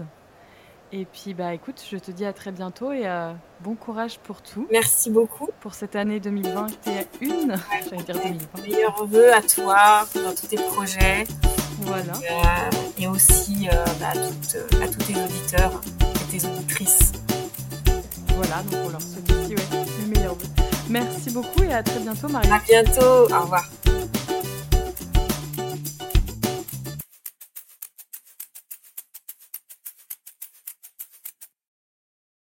Et puis, bah, écoute, je te dis à très bientôt et euh, bon courage pour tout. Merci beaucoup. Pour cette année 2020 qui est une. J'allais dire 2020. Meilleurs vœux à toi dans tous tes projets. Voilà. Et, euh, aussi bah, à, tous tes auditeurs et tes auditrices. Voilà, donc on leur souhaite aussi ouais, les meilleurs vœux. Merci beaucoup et à très bientôt, Marie. À bientôt. Au revoir.